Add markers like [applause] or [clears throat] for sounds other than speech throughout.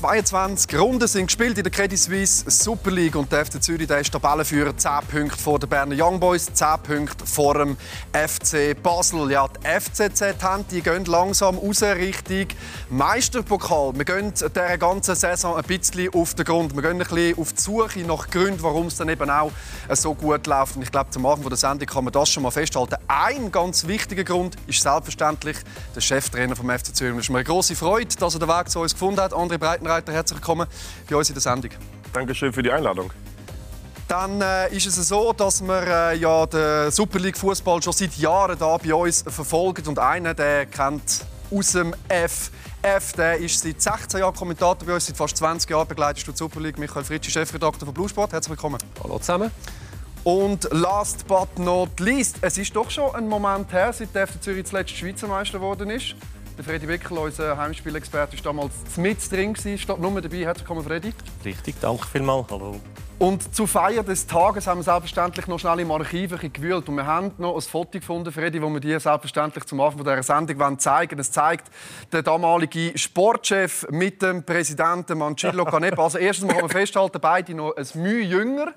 22 Runden sind gespielt in der Credit Suisse Super League und der FC Zürich der ist Tabellenführer 10 Punkte vor den Berner Young Boys, 10 Punkte vor dem FC Basel. Ja, die FCZ haben, die gehen langsam raus Richtung Meisterpokal. Wir gehen dieser ganzen Saison ein bisschen auf den Grund. Wir gehen ein bisschen auf die Suche nach Gründen, warum es dann eben auch so gut läuft. Und ich glaube, zum Anfang der Sendung kann man das schon mal festhalten. Ein ganz wichtiger Grund ist selbstverständlich der Cheftrainer vom FC Zürich. Es ist mir eine große Freude, dass er den Weg zu uns gefunden hat. André Breitenreiter, herzlich willkommen bei uns in der Sendung. Dankeschön für die Einladung. Dann äh, ist es so, dass wir äh, ja den Super League Fußball schon seit Jahren da bei uns verfolgen und einer, der kennt aus dem FF, der ist seit 16 Jahren Kommentator bei uns, seit fast 20 Jahren begleitest du die Super League. Michael Fritschi, Chefredakteur von Blue Sport. Herzlich willkommen. Hallo zusammen. Und last but not least, es ist doch schon ein Moment her, seit der FC Zürich zuletzt Schweizer Meister geworden ist. Der Freddy Wickel, unser Heimspielexperte, war damals mit drin, statt nur dabei. Herzlich willkommen, Freddy. Richtig, danke vielmals. Hallo. Und zu Feier des Tages haben wir selbstverständlich noch schnell im Archiv gewühlt. Und wir haben noch ein Foto gefunden, Freddy, wo wir dir selbstverständlich zum Anfang dieser Sendung zeigen wollen. Es zeigt den damaligen Sportchef mit dem Präsidenten Mancillo Canepa. Also erstens kann man festhalten, beide noch ein Mühe jünger.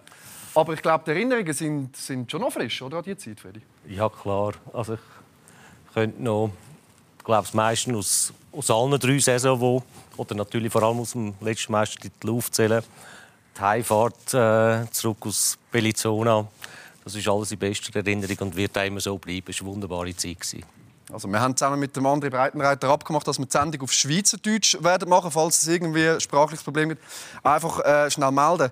Aber ich glaube, die Erinnerungen sind, sind schon noch frisch, oder, an diese Zeit, Freddy? Ja, klar. Also ich könnte noch glaube, das meiste aus, aus allen drei Saisons, wo, oder natürlich vor allem aus dem letzten Meistertitel aufzählen. Die Heimfahrt äh, zurück aus Bellizona, das ist alles in bester Erinnerung und wird immer so bleiben. Es war eine wunderbare Zeit. Also wir haben zusammen mit dem André Breitenreiter abgemacht, dass wir die Sendung auf Schweizerdeutsch werden machen, falls es irgendwie ein sprachliches Problem gibt. Einfach äh, schnell melden.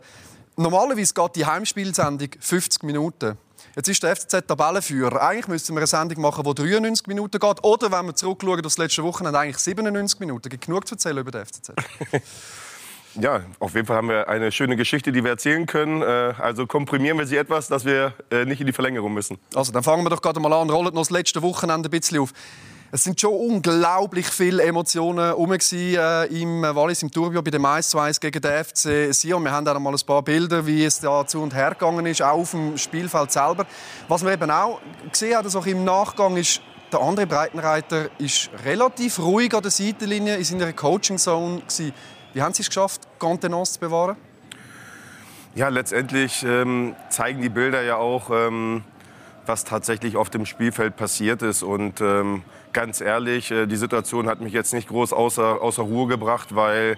Normalerweise geht die Heimspielsendung 50 Minuten. Jetzt ist der FCZ Tabellenführer. Eigentlich müssten wir eine Sendung machen, die 93 Minuten geht. Oder wenn wir zurückschauen das letzte Wochenende, eigentlich 97 Minuten. Gibt genug zu erzählen über den FCZ. [laughs] Ja, auf jeden Fall haben wir eine schöne Geschichte, die wir erzählen können. Äh, also komprimieren wir sie etwas, dass wir äh, nicht in die Verlängerung müssen. Also, dann fangen wir doch gerade mal an. Rollen noch das letzte Wochenende ein bisschen auf. Es sind schon unglaublich viele Emotionen herum äh, im Wallis, im Turbio bei dem 1-2 gegen den FC Sion. Wir haben auch mal ein paar Bilder, wie es da zu und her gegangen ist, auch auf dem Spielfeld selber. Was wir eben auch gesehen haben, also im Nachgang, ist, der andere Breitenreiter ist relativ ruhig an der Seitenlinie in seiner Coaching-Zone. Wie haben Sie es geschafft, Contenance zu bewahren? Ja, letztendlich ähm, zeigen die Bilder ja auch, ähm, was tatsächlich auf dem Spielfeld passiert ist. Und ähm, ganz ehrlich, äh, die Situation hat mich jetzt nicht groß außer, außer Ruhe gebracht, weil,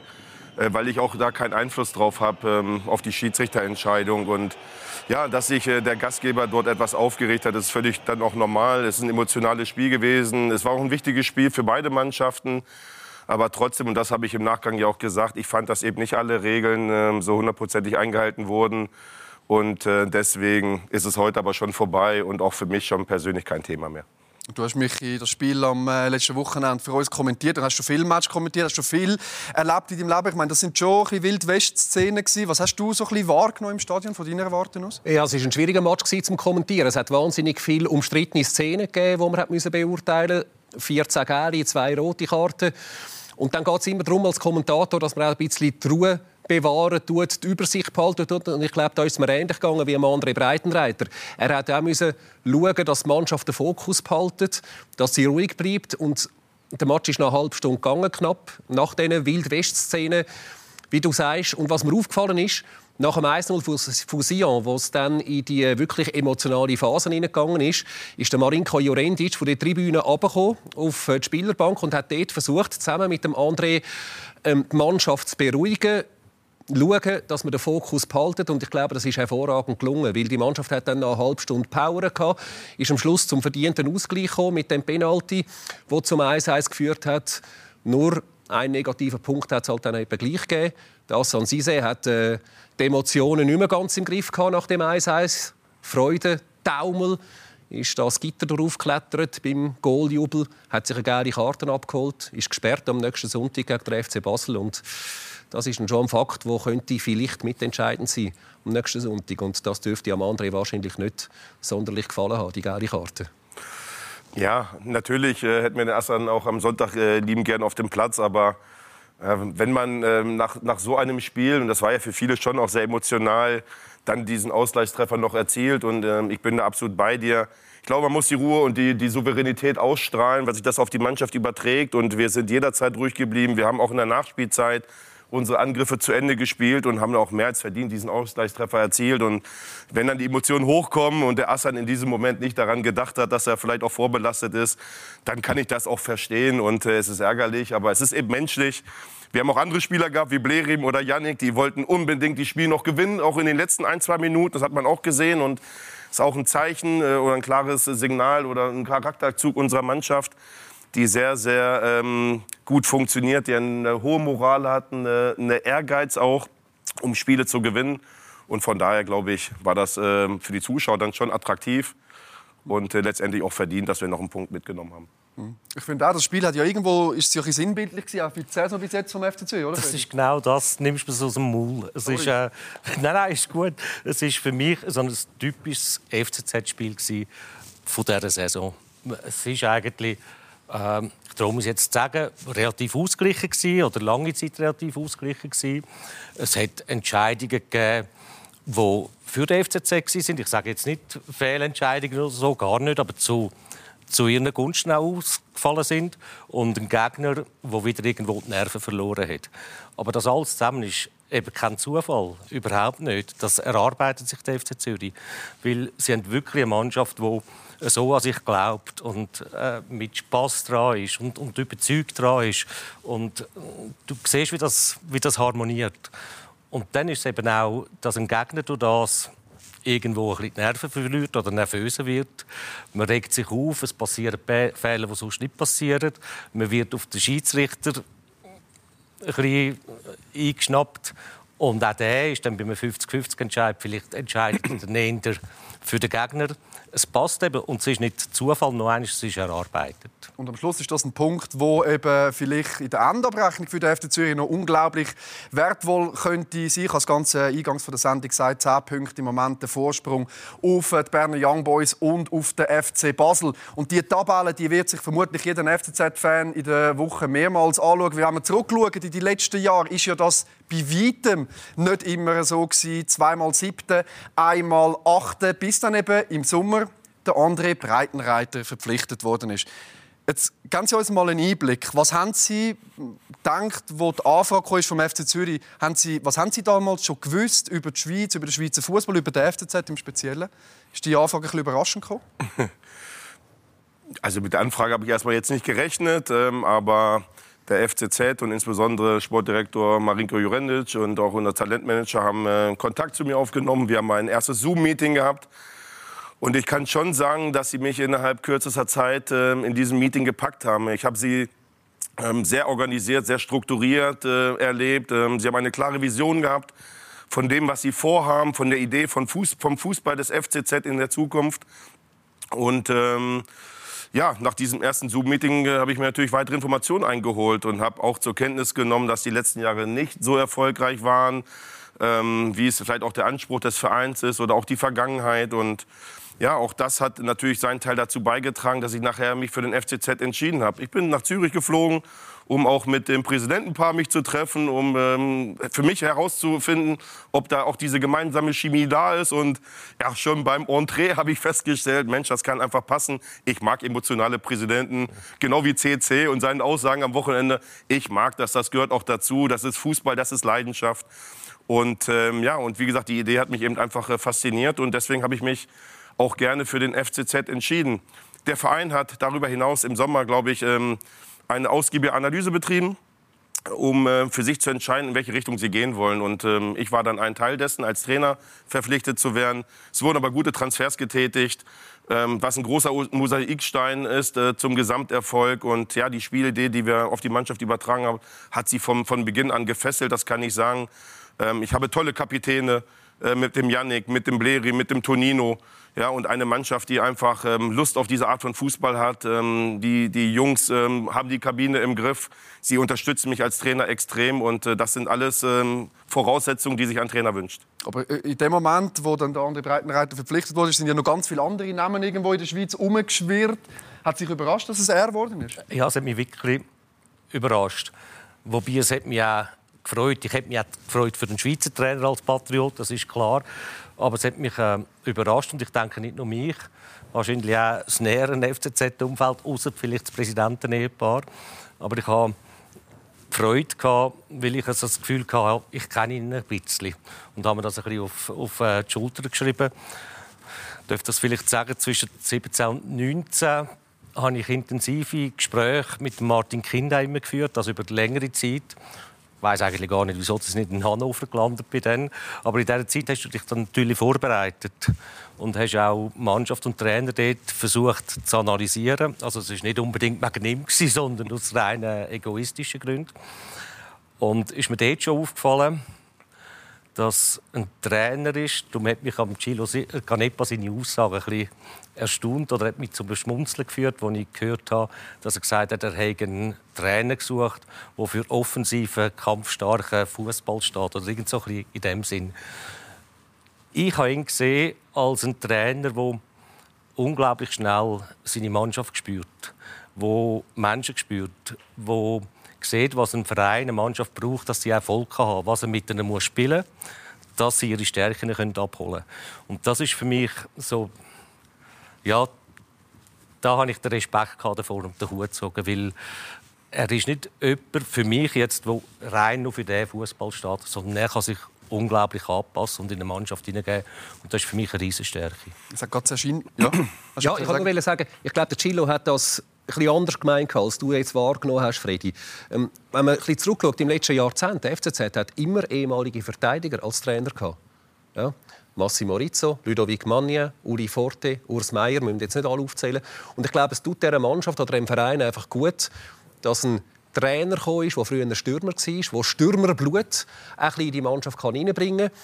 äh, weil ich auch da keinen Einfluss drauf habe ähm, auf die Schiedsrichterentscheidung. Und ja, dass sich äh, der Gastgeber dort etwas aufgeregt hat, ist völlig dann auch normal. Es ist ein emotionales Spiel gewesen. Es war auch ein wichtiges Spiel für beide Mannschaften. Aber trotzdem, und das habe ich im Nachgang ja auch gesagt, ich fand, dass eben nicht alle Regeln äh, so hundertprozentig eingehalten wurden. Und deswegen ist es heute aber schon vorbei und auch für mich schon persönlich kein Thema mehr. Du hast mich das Spiel am äh, letzten Wochenende für uns kommentiert. Du hast schon viel Match kommentiert, hast schon viel erlebt in deinem Leben. Ich meine, das sind schon ein Wildwest-Szenen Was hast du so ein wahrgenommen im Stadion von deiner Warte aus? Ja, es war ein schwieriger Match zum Kommentieren. Es hat wahnsinnig viele umstrittene Szenen gegeben, die man beurteilen musste. 14 gelbe, zwei rote Karten. Und dann geht es immer darum, als Kommentator, dass man auch ein bisschen die Ruhe bewahren tut, die Übersicht behalten tut. Und ich glaube, da ist es mir ähnlich gegangen wie andere Breitenreiter. Er hat auch müssen schauen, dass die Mannschaft den Fokus behaltet, dass sie ruhig bleibt. Und der Match ist nach einer halben Stunde gegangen, knapp, nach diesen Wild-West-Szenen, wie du sagst. Und was mir aufgefallen ist, nach dem 1-0 von Sion, wo es dann in die wirklich emotionale Phase hineingegangen ist, ist der Marinko Jorendic von der Tribüne runtergekommen auf die Spielerbank und hat dort versucht, zusammen mit dem André ähm, die Mannschaft zu beruhigen, schauen, dass man den Fokus behalten. Und ich glaube, das ist hervorragend gelungen, weil die Mannschaft hat dann eine halbe Stunde Power gehabt, ist am Schluss zum verdienten Ausgleich gekommen mit dem Penalty, wo zum 1-1 geführt hat. Nur ein negativer Punkt hat es halt dann eben gleich gegeben. Das San Sise hat äh, die Emotionen nicht mehr ganz im Griff gehabt nach dem 1-1. Freude, Taumel ist das Gitter geklettert beim Goaljubel, hat sich eine geile Karte abgeholt, ist gesperrt am nächsten Sonntag gegen den FC Basel und das ist schon ein Fakt, der könnte vielleicht mitentscheidend sein am nächsten Sonntag. Und das dürfte am André wahrscheinlich nicht sonderlich gefallen haben, die gelbe Karte. Ja, natürlich äh, hätten wir den Assan auch am Sonntag äh, lieben gern auf dem Platz, aber äh, wenn man äh, nach, nach so einem Spiel, und das war ja für viele schon auch sehr emotional, dann diesen Ausgleichstreffer noch erzielt und ähm, ich bin da absolut bei dir. Ich glaube, man muss die Ruhe und die, die Souveränität ausstrahlen, weil sich das auf die Mannschaft überträgt und wir sind jederzeit ruhig geblieben. Wir haben auch in der Nachspielzeit unsere Angriffe zu Ende gespielt und haben auch mehr als verdient diesen Ausgleichstreffer erzielt. Und wenn dann die Emotionen hochkommen und der Assan in diesem Moment nicht daran gedacht hat, dass er vielleicht auch vorbelastet ist, dann kann ich das auch verstehen und äh, es ist ärgerlich, aber es ist eben menschlich. Wir haben auch andere Spieler gehabt, wie Blerim oder Yannick, die wollten unbedingt die Spiel noch gewinnen, auch in den letzten ein, zwei Minuten. Das hat man auch gesehen und ist auch ein Zeichen äh, oder ein klares Signal oder ein Charakterzug unserer Mannschaft, die sehr, sehr ähm, gut funktioniert, die eine hohe Moral hat, eine, eine Ehrgeiz auch, um Spiele zu gewinnen. Und von daher, glaube ich, war das äh, für die Zuschauer dann schon attraktiv und äh, letztendlich auch verdient, dass wir noch einen Punkt mitgenommen haben. Mhm. Ich finde auch, das Spiel hat ja irgendwo ist ja ein sinnbildlich gewesen, auch für die Saison bis jetzt vom FCZ, oder? Das ist genau das, nimmst du es aus dem Maul. Es ist, äh, [laughs] nein, nein, ist gut. Es ist für mich so ein typisches FCZ-Spiel von dieser Saison. Es ist eigentlich, äh, ich traue mich jetzt sagen, relativ ausgeglichen gewesen, oder lange Zeit relativ ausgeglichen gewesen. Es hat Entscheidungen gegeben, die für den FCZ sind. Ich sage jetzt nicht Fehlentscheidungen oder so, gar nicht, aber zu zu ihren Gunsten ausgefallen sind und ein Gegner, der wieder irgendwo die Nerven verloren hat. Aber das alles zusammen ist eben kein Zufall, überhaupt nicht. Das erarbeitet sich der FC Zürich, weil sie haben wirklich eine Mannschaft, die so an sich glaubt und äh, mit Spaß dran ist und, und überzeugt dran ist und äh, du siehst, wie das, wie das harmoniert. Und dann ist es eben auch, dass ein Gegner durch das irgendwo ein bisschen die Nerven verliert oder nervöser wird. Man regt sich auf, es passieren Fehler, die sonst nicht passieren. Man wird auf den Schiedsrichter ein bisschen eingeschnappt. Und auch der ist dann bei einem 50-50-Entscheid vielleicht entscheidend für den Gegner es passt eben und es ist nicht Zufall, noch eines, es ist erarbeitet. Und am Schluss ist das ein Punkt, wo eben vielleicht in der Endabrechnung für den FC Zürich noch unglaublich wertvoll könnte sein. Ich habe das ganze eingangs von der Sendung gesagt, 10 Punkte im Moment der Vorsprung auf die Berner Young Boys und auf den FC Basel. Und die Tabelle, die wird sich vermutlich jeder FCZ-Fan in der Woche mehrmals anschauen. Wenn wir zurückschauen in die letzten Jahre, ist ja das bei weitem nicht immer so gewesen. Zweimal siebte, einmal achte, bis dann eben im Sommer der André Breitenreiter verpflichtet worden ist. Jetzt geben Sie uns mal einen Einblick. Was haben Sie gedacht, wo die Anfrage vom FC Zürich haben Sie, Was haben Sie damals schon gewusst über die Schweiz, über den Schweizer Fußball, über den FCZ im Speziellen? Ist die Anfrage ein bisschen überraschend gekommen? [laughs] Also mit der Anfrage habe ich erstmal jetzt nicht gerechnet, ähm, aber der FCZ und insbesondere Sportdirektor Marinko Jurendic und auch unser Talentmanager haben äh, Kontakt zu mir aufgenommen. Wir haben ein erstes Zoom-Meeting gehabt. Und ich kann schon sagen, dass sie mich innerhalb kürzester Zeit äh, in diesem Meeting gepackt haben. Ich habe sie ähm, sehr organisiert, sehr strukturiert äh, erlebt. Ähm, sie haben eine klare Vision gehabt von dem, was sie vorhaben, von der Idee von Fuß, vom Fußball des FCZ in der Zukunft. Und ähm, ja, nach diesem ersten Zoom-Meeting äh, habe ich mir natürlich weitere Informationen eingeholt und habe auch zur Kenntnis genommen, dass die letzten Jahre nicht so erfolgreich waren, ähm, wie es vielleicht auch der Anspruch des Vereins ist oder auch die Vergangenheit. Und ja, auch das hat natürlich seinen Teil dazu beigetragen, dass ich nachher mich für den FCZ entschieden habe. Ich bin nach Zürich geflogen um auch mit dem Präsidentenpaar mich zu treffen, um ähm, für mich herauszufinden, ob da auch diese gemeinsame Chemie da ist. Und ja, schon beim Entree habe ich festgestellt, Mensch, das kann einfach passen. Ich mag emotionale Präsidenten, genau wie CC und seinen Aussagen am Wochenende. Ich mag das, das gehört auch dazu. Das ist Fußball, das ist Leidenschaft. Und ähm, ja, und wie gesagt, die Idee hat mich eben einfach äh, fasziniert und deswegen habe ich mich auch gerne für den FCZ entschieden. Der Verein hat darüber hinaus im Sommer, glaube ich, ähm, eine ausgiebige Analyse betrieben, um äh, für sich zu entscheiden, in welche Richtung sie gehen wollen. Und ähm, ich war dann ein Teil dessen, als Trainer verpflichtet zu werden. Es wurden aber gute Transfers getätigt, ähm, was ein großer Mosaikstein ist äh, zum Gesamterfolg. Und ja, die Spielidee, die wir auf die Mannschaft übertragen haben, hat sie vom, von Beginn an gefesselt, das kann ich sagen. Ähm, ich habe tolle Kapitäne äh, mit dem Yannick, mit dem Bleri, mit dem Tonino. Ja, und eine Mannschaft, die einfach ähm, Lust auf diese Art von Fußball hat. Ähm, die, die Jungs ähm, haben die Kabine im Griff. Sie unterstützen mich als Trainer extrem. Und äh, das sind alles ähm, Voraussetzungen, die sich ein Trainer wünscht. Aber äh, in dem Moment, wo dann der andere Breitenreiter verpflichtet wurde, sind ja noch ganz viele andere Namen irgendwo in der Schweiz umgeschwirrt. Hat sich überrascht, dass es er geworden ist? Ja, es hat mich wirklich überrascht. Wobei es hat mich auch gefreut. Ich habe mich auch gefreut für den Schweizer Trainer als Patriot, das ist klar. Aber es hat mich äh, überrascht und ich denke nicht nur mich, wahrscheinlich auch das nähere FCZ-Umfeld, außer vielleicht das Präsidentenehepaar. Aber ich habe Freude gehabt, weil ich also das Gefühl hatte, ich kenne ihn ein bisschen. Und habe mir das ein bisschen auf, auf äh, die Schulter geschrieben. Ich darf das vielleicht sagen, zwischen 17 und 19 habe ich intensive Gespräche mit Martin Kindheimer geführt, also über längere Zeit. Weiß eigentlich gar nicht, wieso das nicht in Hannover gelandet denen. Aber in dieser Zeit hast du dich dann natürlich vorbereitet und hast auch Mannschaft und Trainer dort versucht zu analysieren. Also es ist nicht unbedingt wegen ihm, [laughs] sondern aus rein egoistischen Gründen. Und ist mir dort schon aufgefallen, dass ein Trainer ist. Du hat mich am Chilo Canepa seine Aussagen ein bisschen erstaunt oder hat mich zum Schmunzeln geführt, als ich gehört habe, dass er gesagt hat, er hätte einen Trainer gesucht, der für offensiven, kampfstarken Fußball steht oder irgend so in dem Sinn. Ich habe ihn gesehen als einen Trainer, der unglaublich schnell seine Mannschaft spürt, wo Menschen spürt, wo sieht, was ein Verein, eine Mannschaft braucht, dass sie Erfolg haben, was er mit ihnen spielen muss, dass sie ihre Stärken abholen können. Und das ist für mich so, ja, da habe ich den Respekt davor und den Hut gezogen, weil er ist nicht jemand für mich jetzt, der rein nur für den Fußball steht, sondern er kann sich unglaublich anpassen und in eine Mannschaft hineingeben. Und das ist für mich eine Riesenstärke. Ich sage gerade Schein. Ja, [clears throat] ja ich wollte sagen, ich glaube, der Chilo hat das ein bisschen anders gemeint, als du jetzt wahrgenommen hast, Freddy. Ähm, wenn man ein bisschen zurückschaut, im letzten Jahrzehnt, der FCZ hat immer ehemalige Verteidiger als Trainer gehabt. Ja? Massimo Rizzo, Ludovic Magnin, Uri Forte, Urs Meier, müssen jetzt nicht alle aufzählen. Und ich glaube, es tut dieser Mannschaft oder dem Verein einfach gut, dass ein Trainer gekommen ist, der früher ein Stürmer war, der Stürmerblut ein in die Mannschaft reinbringen kann.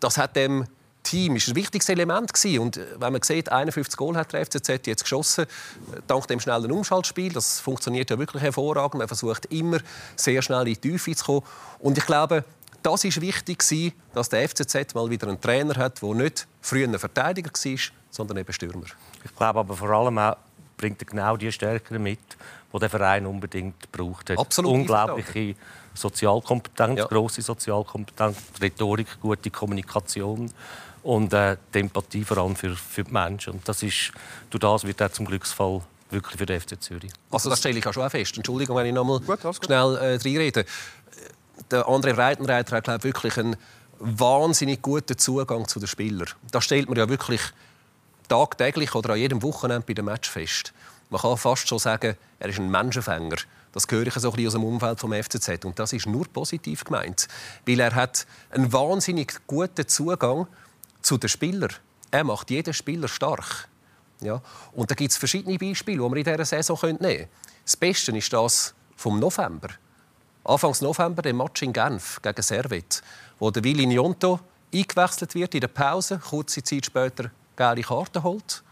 Das hat dem Team ist ein wichtiges Element gewesen. und äh, wenn man sieht, 51 Goal hat der FCZ jetzt geschossen, äh, dank dem schnellen Umschaltspiel, das funktioniert ja wirklich hervorragend. Man versucht immer sehr schnell in die Tiefe zu kommen und ich glaube, das ist wichtig dass der FCZ mal wieder einen Trainer hat, der nicht früher ein Verteidiger war, sondern eben Stürmer. Ich glaube aber vor allem auch bringt er genau die Stärken mit, die der Verein unbedingt braucht. Absolut. Unglaubliche Sozialkompetenz, ja. grosse Sozialkompetenz, Rhetorik, gute Kommunikation und äh, die Empathie vor allem für, für die Menschen. Und das ist, durch das wird er zum Glücksfall wirklich für den FC Zürich. Also das stelle ich auch schon fest. Entschuldigung, wenn ich noch mal schnell äh, reinrede. Der André Breitenreiter hat glaube wirklich einen wahnsinnig guten Zugang zu den Spielern. Das stellt man ja wirklich tagtäglich oder an jedem Wochenende bei dem Match fest. Man kann fast schon sagen, er ist ein Menschenfänger. Das höre ich so ein bisschen aus dem Umfeld vom FCZ und das ist nur positiv gemeint, weil er hat einen wahnsinnig guten Zugang zu den Spielern. Er macht jeden Spieler stark. Ja? Und da gibt es verschiedene Beispiele, die wir in dieser Saison nehmen können. Das Beste ist das vom November. Anfangs November der Match in Genf gegen Servet, wo der Willi Njonto eingewechselt wird in der Pause, kurze Zeit später gelbe Karte holt.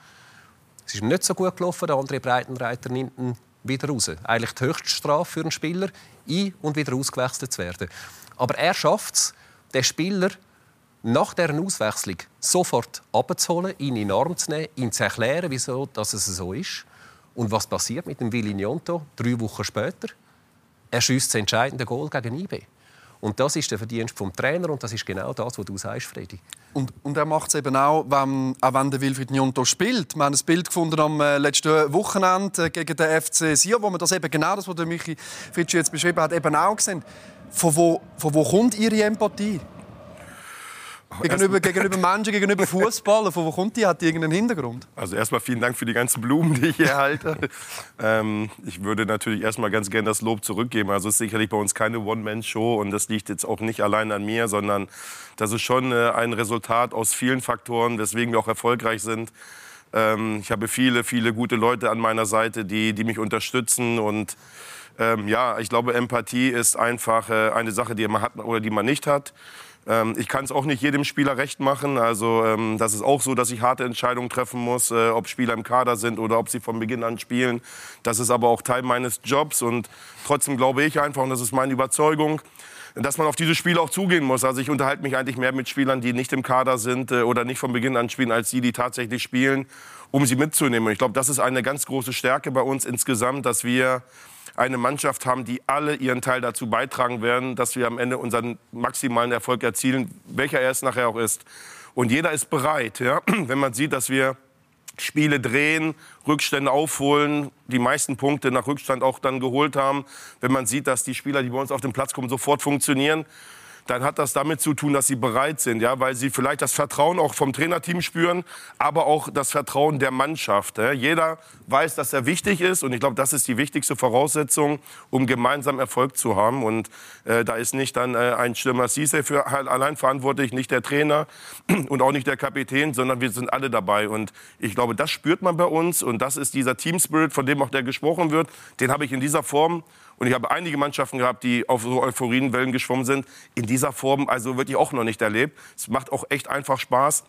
Es ist nicht so gut gelaufen, der andere Breitenreiter nimmt ihn wieder raus. Eigentlich die höchste Strafe für einen Spieler, ein- und wieder ausgewechselt zu werden. Aber er schafft es, den Spieler nach deren Auswechslung sofort abzuholen, ihn in den Arm zu nehmen, ihn zu erklären, wieso dass es so ist. Und was passiert mit dem Willi Njonto drei Wochen später? Er schießt das entscheidende Goal gegen IB. Und das ist der Verdienst vom Trainer und das ist genau das, was du sagst, Freddy. Und, und er macht es eben auch, wenn, auch wenn der Wilfried Njonto spielt. Wir haben ein Bild gefunden am äh, letzten Wochenende äh, gegen den FC Sion, wo man das eben genau das, was der Michi Fritschi jetzt beschrieben hat, eben auch gesehen. Von wo, von wo kommt Ihre Empathie? Gegenüber, gegenüber Menschen, gegenüber Fußball, von wo kommt die? Hat die irgendeinen Hintergrund? Also erstmal vielen Dank für die ganzen Blumen, die ich hier halte. ähm, ich würde natürlich erstmal ganz gerne das Lob zurückgeben. Also es ist sicherlich bei uns keine One-Man-Show und das liegt jetzt auch nicht allein an mir, sondern das ist schon äh, ein Resultat aus vielen Faktoren, weswegen wir auch erfolgreich sind. Ähm, ich habe viele, viele gute Leute an meiner Seite, die, die mich unterstützen und ähm, ja, ich glaube, Empathie ist einfach äh, eine Sache, die man hat oder die man nicht hat. Ähm, ich kann es auch nicht jedem Spieler recht machen. Also ähm, das ist auch so, dass ich harte Entscheidungen treffen muss, äh, ob Spieler im Kader sind oder ob sie von Beginn an spielen. Das ist aber auch Teil meines Jobs und trotzdem glaube ich einfach, und das ist meine Überzeugung, dass man auf diese Spiele auch zugehen muss. Also ich unterhalte mich eigentlich mehr mit Spielern, die nicht im Kader sind äh, oder nicht von Beginn an spielen, als die, die tatsächlich spielen, um sie mitzunehmen. Und ich glaube, das ist eine ganz große Stärke bei uns insgesamt, dass wir eine Mannschaft haben, die alle ihren Teil dazu beitragen werden, dass wir am Ende unseren maximalen Erfolg erzielen, welcher er es nachher auch ist. Und jeder ist bereit, ja? [clears throat] wenn man sieht, dass wir Spiele drehen, Rückstände aufholen, die meisten Punkte nach Rückstand auch dann geholt haben. Wenn man sieht, dass die Spieler, die bei uns auf den Platz kommen, sofort funktionieren, dann hat das damit zu tun, dass sie bereit sind, ja, weil sie vielleicht das Vertrauen auch vom Trainerteam spüren, aber auch das Vertrauen der Mannschaft. Ja. Jeder weiß, dass er wichtig ist und ich glaube, das ist die wichtigste Voraussetzung, um gemeinsam Erfolg zu haben. Und äh, da ist nicht dann äh, ein Stürmer Cisse für allein verantwortlich, nicht der Trainer [clears throat] und auch nicht der Kapitän, sondern wir sind alle dabei. Und ich glaube, das spürt man bei uns und das ist dieser Team Spirit, von dem auch der gesprochen wird. Den habe ich in dieser Form und ich habe einige Mannschaften gehabt, die auf so Euphorienwellen geschwommen sind. In dieser Form also wirklich auch noch nicht erlebt. Es macht auch echt einfach Spaß.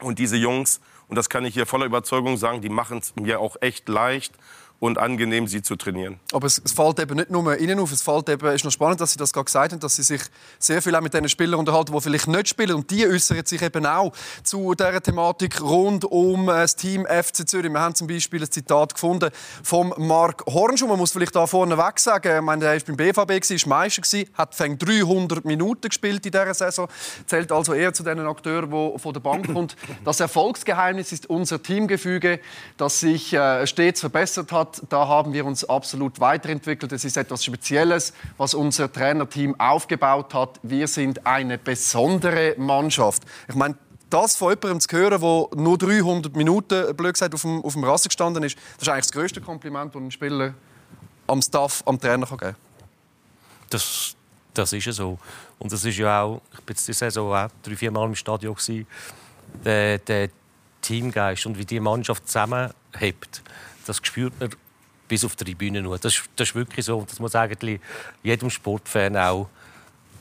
Und diese Jungs, und das kann ich hier voller Überzeugung sagen, die machen es mir auch echt leicht und angenehm, sie zu trainieren. Aber es, es fällt eben nicht nur Ihnen auf, es fällt eben, ist noch spannend, dass Sie das gerade gesagt haben, dass Sie sich sehr viel auch mit den Spielern unterhalten, die vielleicht nicht spielen. Und die äußern sich eben auch zu dieser Thematik rund um äh, das Team FC Zürich. Wir haben zum Beispiel ein Zitat gefunden von Marc Hornschuh. Man muss vielleicht da vorne weg sagen, ich meine, er war beim BVB, war Meister, hat 300 Minuten gespielt in dieser Saison, zählt also eher zu den Akteuren, die von der Bank kommt. Das Erfolgsgeheimnis ist unser Teamgefüge, das sich äh, stets verbessert hat da haben wir uns absolut weiterentwickelt. Es ist etwas Spezielles, was unser Trainerteam aufgebaut hat. Wir sind eine besondere Mannschaft. Ich meine, das von jemandem zu hören, der nur 300 Minuten blöd gesagt, auf, dem, auf dem Rasen gestanden ist, das ist eigentlich das größte Kompliment, das ein Spieler am Staff, am Trainer kann geben das, das ist ja so. Und das ist ja auch, ich war diese Saison auch drei, vier Mal im Stadion. Der, der Teamgeist und wie die Mannschaft zusammenhält, das spürt man bis auf die Tribüne nur. Das, das ist wirklich so. Das muss eigentlich jedem Sportfan auch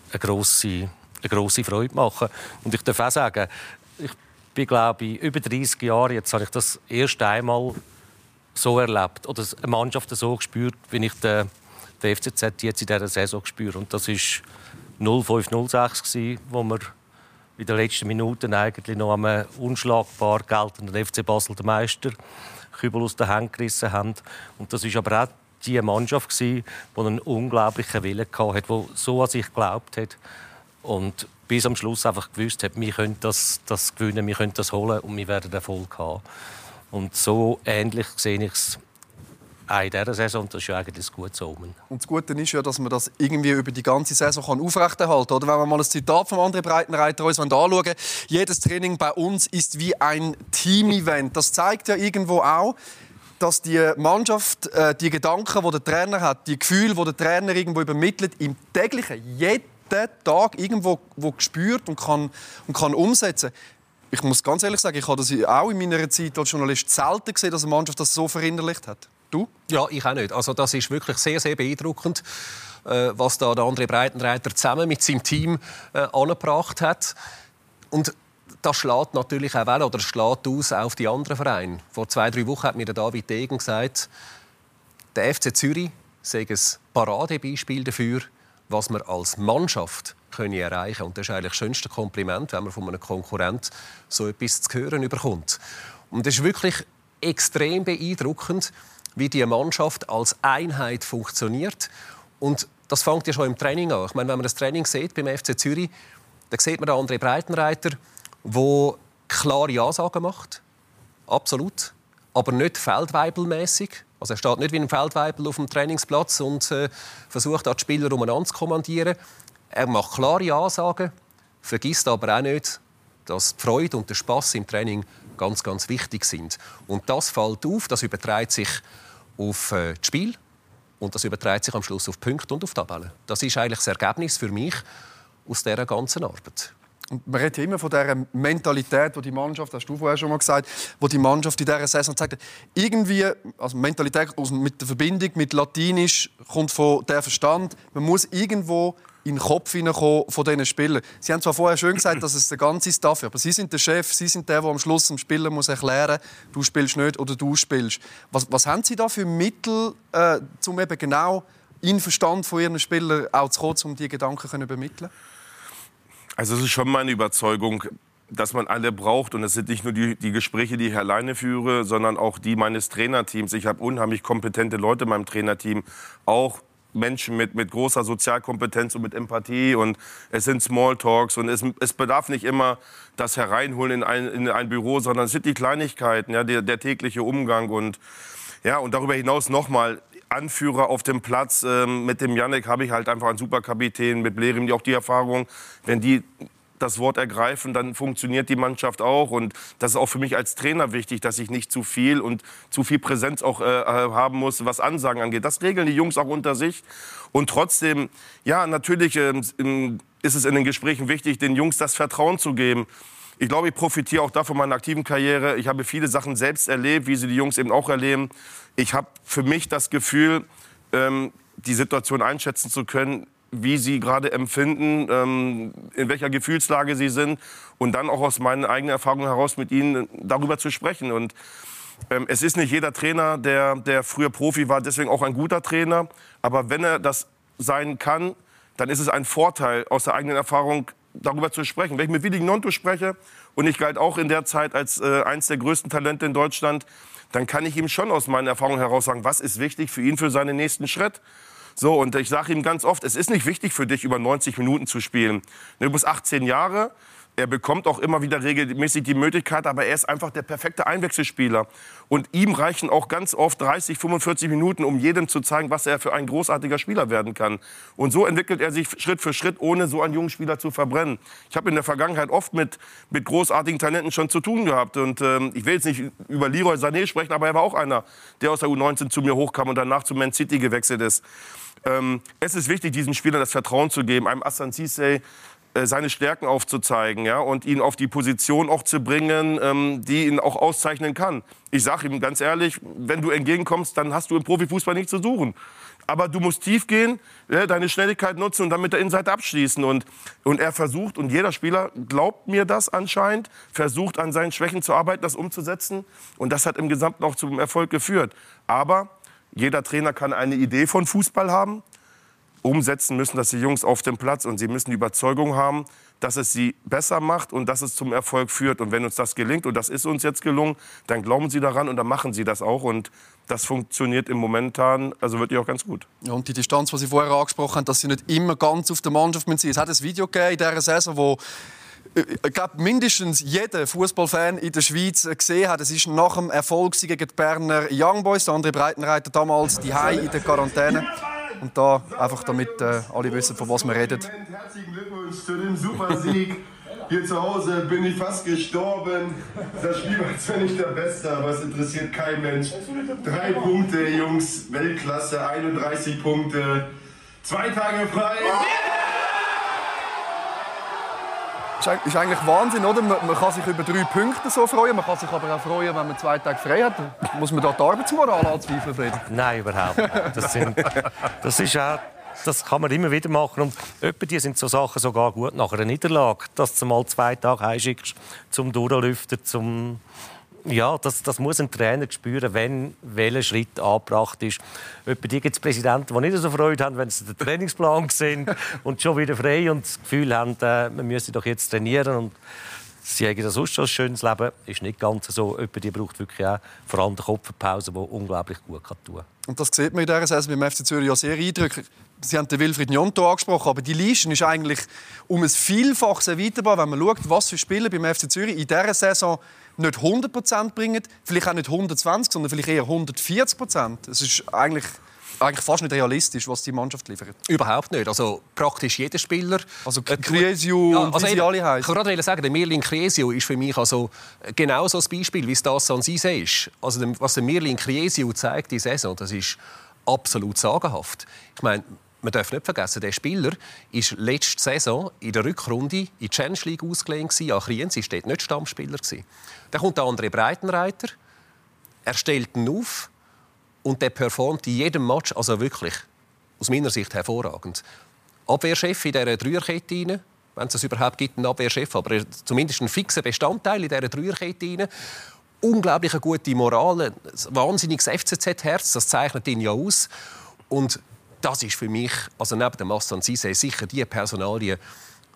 eine grosse, eine grosse Freude machen. Und ich darf auch sagen, ich bin, glaube ich, über 30 Jahre jetzt habe ich das erst einmal so erlebt oder eine Mannschaft so gespürt, wie ich den, den FCZ jetzt in dieser Saison spüre. Und das war 0506 wo wir in den letzten Minuten eigentlich noch einem unschlagbar geltenden FC Basel der Meister Kübel aus den Händen gerissen haben. Und das war aber auch die Mannschaft, die einen unglaublichen Willen hatte, die so an sich geglaubt hat und bis am Schluss einfach gewusst hat, wir können das, das gewinnen, wir können das holen und wir werden Erfolg haben. Und so ähnlich sehe ich es in dieser Saison. Das ist ja eigentlich ein gutes Omen. Und das Gute ist ja, dass man das irgendwie über die ganze Saison aufrechterhalten kann. Wenn wir mal ein Zitat von André Breitenreiter uns anschauen jedes Training bei uns ist wie ein Team-Event. Das zeigt ja irgendwo auch, dass die Mannschaft äh, die Gedanken, die der Trainer hat, die Gefühle, die der Trainer irgendwo übermittelt, im täglichen, jeden Tag irgendwo wo gespürt und kann, und kann umsetzen ich muss ganz ehrlich sagen, ich habe das auch in meiner Zeit als Journalist selten gesehen, dass eine Mannschaft das so verinnerlicht hat. Du? Ja, ich auch nicht. Also das ist wirklich sehr, sehr beeindruckend, äh, was da der André Breitenreiter zusammen mit seinem Team äh, angebracht hat. Und das schlägt natürlich auch well, oder schlägt aus auf die anderen Vereine. Vor zwei, drei Wochen hat mir David Degen gesagt, der FC Zürich sei ein Paradebeispiel dafür, was man als Mannschaft können erreichen Und das ist eigentlich das schönste Kompliment, wenn man von einem Konkurrent so etwas zu hören bekommt. Und es ist wirklich extrem beeindruckend, wie die Mannschaft als Einheit funktioniert. Und das fängt ja schon im Training an. Ich meine, wenn man das Training sieht beim FC Zürich, dann sieht man den André Breitenreiter, der klare Ansagen macht. Absolut. Aber nicht feldweibelmäßig. Also er steht nicht wie ein Feldweibel auf dem Trainingsplatz und äh, versucht, die Spieler umeinander zu kommandieren. Er macht klare Ansagen, vergisst aber auch nicht, dass die Freude und der Spaß im Training ganz, ganz wichtig sind. Und das fällt auf, das überträgt sich auf äh, das Spiel und das überträgt sich am Schluss auf Punkte und auf Tabellen. Das ist eigentlich das Ergebnis für mich aus dieser ganzen Arbeit. Man redet ja immer von dieser Mentalität, die die Mannschaft, hast du vorher schon mal gesagt, wo die Mannschaft in dieser Saison zeigt. Irgendwie, also Mentalität mit der Verbindung mit Latinisch kommt von der Verstand. Man muss irgendwo in den Kopf hineinkommen von diesen Spielern. Sie haben zwar vorher schön gesagt, dass es der ganze Staff ist, aber Sie sind der Chef, Sie sind der, der am Schluss dem Spieler muss erklären muss, du spielst nicht oder du spielst. Was, was haben Sie da für Mittel, äh, um eben genau in Verstand von Ihren Spielern auch zu kommen, um diese Gedanken zu übermitteln? Also es ist schon meine Überzeugung, dass man alle braucht. Und es sind nicht nur die, die, Gespräche, die ich alleine führe, sondern auch die meines Trainerteams. Ich habe unheimlich kompetente Leute in meinem Trainerteam, auch Menschen mit, mit großer Sozialkompetenz und mit Empathie und es sind Smalltalks und es, es bedarf nicht immer das Hereinholen in ein, in ein Büro, sondern es sind die Kleinigkeiten, ja, der, der tägliche Umgang und ja, und darüber hinaus nochmal, Anführer auf dem Platz. Ähm, mit dem Janek habe ich halt einfach einen Superkapitän, mit Blerim die auch die Erfahrung, wenn die das Wort ergreifen, dann funktioniert die Mannschaft auch. Und das ist auch für mich als Trainer wichtig, dass ich nicht zu viel und zu viel Präsenz auch äh, äh, haben muss, was Ansagen angeht. Das regeln die Jungs auch unter sich. Und trotzdem, ja, natürlich äh, ist es in den Gesprächen wichtig, den Jungs das Vertrauen zu geben. Ich glaube, ich profitiere auch davon meiner aktiven Karriere. Ich habe viele Sachen selbst erlebt, wie sie die Jungs eben auch erleben. Ich habe für mich das Gefühl, ähm, die Situation einschätzen zu können, wie sie gerade empfinden, ähm, in welcher Gefühlslage sie sind und dann auch aus meinen eigenen Erfahrungen heraus mit ihnen darüber zu sprechen. Und ähm, es ist nicht jeder Trainer, der, der früher Profi war, deswegen auch ein guter Trainer. Aber wenn er das sein kann, dann ist es ein Vorteil, aus der eigenen Erfahrung darüber zu sprechen. Wenn ich mit Willi Nonto spreche, und ich galt auch in der Zeit als äh, eines der größten Talente in Deutschland, dann kann ich ihm schon aus meinen Erfahrungen heraus sagen, was ist wichtig für ihn für seinen nächsten Schritt. So, und ich sage ihm ganz oft, es ist nicht wichtig für dich, über 90 Minuten zu spielen. Du bist 18 Jahre, er bekommt auch immer wieder regelmäßig die Möglichkeit, aber er ist einfach der perfekte Einwechselspieler. Und ihm reichen auch ganz oft 30, 45 Minuten, um jedem zu zeigen, was er für ein großartiger Spieler werden kann. Und so entwickelt er sich Schritt für Schritt, ohne so einen jungen Spieler zu verbrennen. Ich habe in der Vergangenheit oft mit, mit großartigen Talenten schon zu tun gehabt. Und ähm, ich will jetzt nicht über Leroy Sané sprechen, aber er war auch einer, der aus der U19 zu mir hochkam und danach zu Man City gewechselt ist. Ähm, es ist wichtig, diesen Spielern das Vertrauen zu geben. Einem Assan äh, seine Stärken aufzuzeigen ja, und ihn auf die Position auch zu bringen, ähm, die ihn auch auszeichnen kann. Ich sage ihm ganz ehrlich, wenn du entgegenkommst, dann hast du im Profifußball nichts zu suchen. Aber du musst tief gehen, ja, deine Schnelligkeit nutzen und dann mit der Innenseite abschließen. Und, und er versucht, und jeder Spieler glaubt mir das anscheinend, versucht an seinen Schwächen zu arbeiten, das umzusetzen. Und das hat im Gesamten auch zum Erfolg geführt. Aber jeder Trainer kann eine Idee von Fußball haben. Umsetzen müssen das die Jungs auf dem Platz und sie müssen die Überzeugung haben, dass es sie besser macht und dass es zum Erfolg führt. Und wenn uns das gelingt, und das ist uns jetzt gelungen, dann glauben sie daran und dann machen sie das auch. Und das funktioniert im Momentan, also wirklich auch ganz gut. Ja, und die Distanz, die Sie vorher angesprochen haben, dass sie nicht immer ganz auf der Mannschaft sind. Es hat ein Video gegeben in dieser Saison, wo äh, ich glaube, mindestens jeder Fußballfan in der Schweiz gesehen hat, es ist nach dem Erfolg gegen die Berner Young Boys, der andere Breitenreiter damals die Hai in der Quarantäne. Und da einfach damit äh, alle wissen, von was wir reden. Herzlichen Glückwunsch zu dem Supersieg. Hier zu Hause bin ich fast gestorben. Das Spiel war zwar nicht der Beste, aber es interessiert kein Mensch. Drei Punkte, Jungs, Weltklasse, 31 Punkte. Zwei Tage frei. Ist eigentlich Wahnsinn, oder? Man, kann sich über drei Punkte so freuen, man kann sich aber auch freuen, wenn man zwei Tage frei hat. Muss man da die Arbeitsmoral anzweifeln, Fred? Nein, überhaupt nicht. Das, sind, das ist auch das kann man immer wieder machen. Und etwa die sind so Sachen sogar gut nach einer Niederlage, dass du mal zwei Tage heimschickst zum Durchlüften, zum ja, das, das muss ein Trainer spüren, wenn welcher Schritt angebracht ist. Etwa die gibt es Präsidenten, die nicht so Freude haben, wenn sie den Trainingsplan sehen [laughs] und schon wieder frei und das Gefühl haben, äh, man müsse doch jetzt trainieren. Und sie haben das sonst schon ein schönes Leben. Ist nicht ganz so. Etwa die braucht wirklich auch vor allem die Kopfpause, die unglaublich gut kann tun Und das sieht man in dieser Saison beim FC Zürich ja sehr eindrücklich. Sie haben den Wilfried Njonto angesprochen, aber die Liste ist eigentlich um ein Vielfaches erweiterbar, wenn man schaut, was für Spieler beim FC Zürich in dieser Saison nicht 100% bringen, vielleicht auch nicht 120, sondern vielleicht eher 140% Es ist eigentlich eigentlich fast nicht realistisch, was die Mannschaft liefert. Überhaupt nicht. Also praktisch jeder Spieler. Also Criesio ja, und also wie sie alle heißen. Ich kann gerade sagen, der Mirlin Criesio ist für mich also genau so ein Beispiel, wie es das San Sise ist. Also was der Mirlin Criesio zeigt die Saison, das ist absolut sagenhaft. Ich meine, man darf nicht vergessen, der Spieler ist letzte Saison in der Rückrunde in die Challenge League ausgelehnt. An Kriens war dort nicht Stammspieler. Dann kommt der andere Breitenreiter, er stellt ihn auf und der performt in jedem Match, also wirklich, aus meiner Sicht hervorragend. Abwehrchef in dieser Dreierkette wenn es überhaupt gibt, einen Abwehrchef, aber zumindest ein fixer Bestandteil in dieser Dreierkette rein. Unglaublich gute Moral, ein wahnsinniges FCZ-Herz, das zeichnet ihn ja aus. Und das ist für mich, also neben dem Massan Sise, sicher die Personalie,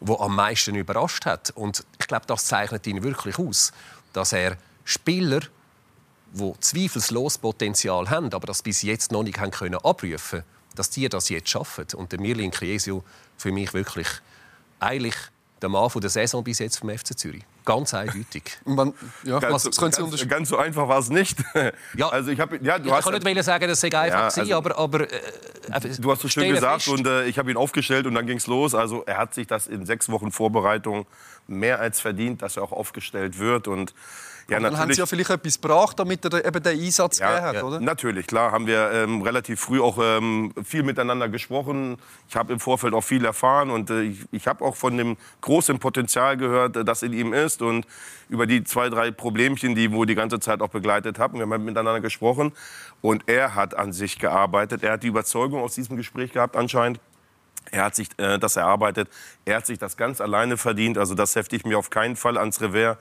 die am meisten überrascht hat. Und ich glaube, das zeichnet ihn wirklich aus, dass er Spieler, die zweifelslos Potenzial haben, aber das bis jetzt noch nicht haben können abrufen dass die das jetzt schaffen. Und der Mirlin Kriesio für mich wirklich eigentlich der Mann der Saison bis jetzt vom FC Zürich. Ganz eindeutig. [laughs] Man, ja, ganz, was, ganz, ganz, ganz, so einfach war es nicht. [laughs] Ja, also ich, hab, ja, du ich hast, kann nicht sagen, dass es einfach ja, also, war, aber, aber äh, Du hast es schön gesagt fest. und äh, ich habe ihn aufgestellt und dann ging es los. Also er hat sich das in sechs Wochen Vorbereitung mehr als verdient, dass er auch aufgestellt wird. Und ja, dann haben Sie ja vielleicht etwas gebracht, damit er eben den Einsatz ja, hat, oder? Natürlich, klar. Haben wir ähm, relativ früh auch ähm, viel miteinander gesprochen. Ich habe im Vorfeld auch viel erfahren und äh, ich, ich habe auch von dem großen Potenzial gehört, äh, das in ihm ist und über die zwei, drei Problemchen, die wo die ganze Zeit auch begleitet haben. Wir haben halt miteinander gesprochen und er hat an sich gearbeitet. Er hat die Überzeugung aus diesem Gespräch gehabt anscheinend. Er hat sich äh, das erarbeitet. Er hat sich das ganz alleine verdient. Also das hefte ich mir auf keinen Fall ans Revers.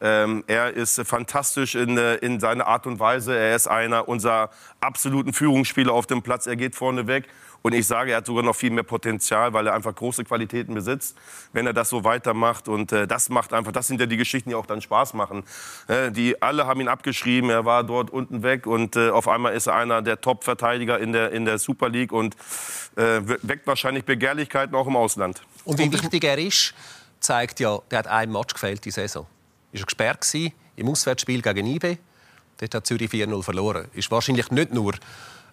Ähm, er ist fantastisch in, äh, in seiner Art und Weise. Er ist einer unserer absoluten Führungsspieler auf dem Platz. Er geht vorne weg. Und ich sage, er hat sogar noch viel mehr Potenzial, weil er einfach große Qualitäten besitzt, wenn er das so weitermacht. Und äh, das macht einfach, das sind ja die Geschichten, die auch dann Spaß machen. Äh, die alle haben ihn abgeschrieben, er war dort unten weg und äh, auf einmal ist er einer der Top-Verteidiger in der, in der Super League und äh, weckt wahrscheinlich Begehrlichkeiten auch im Ausland. Und wie wichtig er ist, zeigt ja, der hat ein Match gefällt die Saison war er gesperrt im Auswärtsspiel gegen IB. Dort hat Zürich 4-0 verloren. Ist wahrscheinlich nicht nur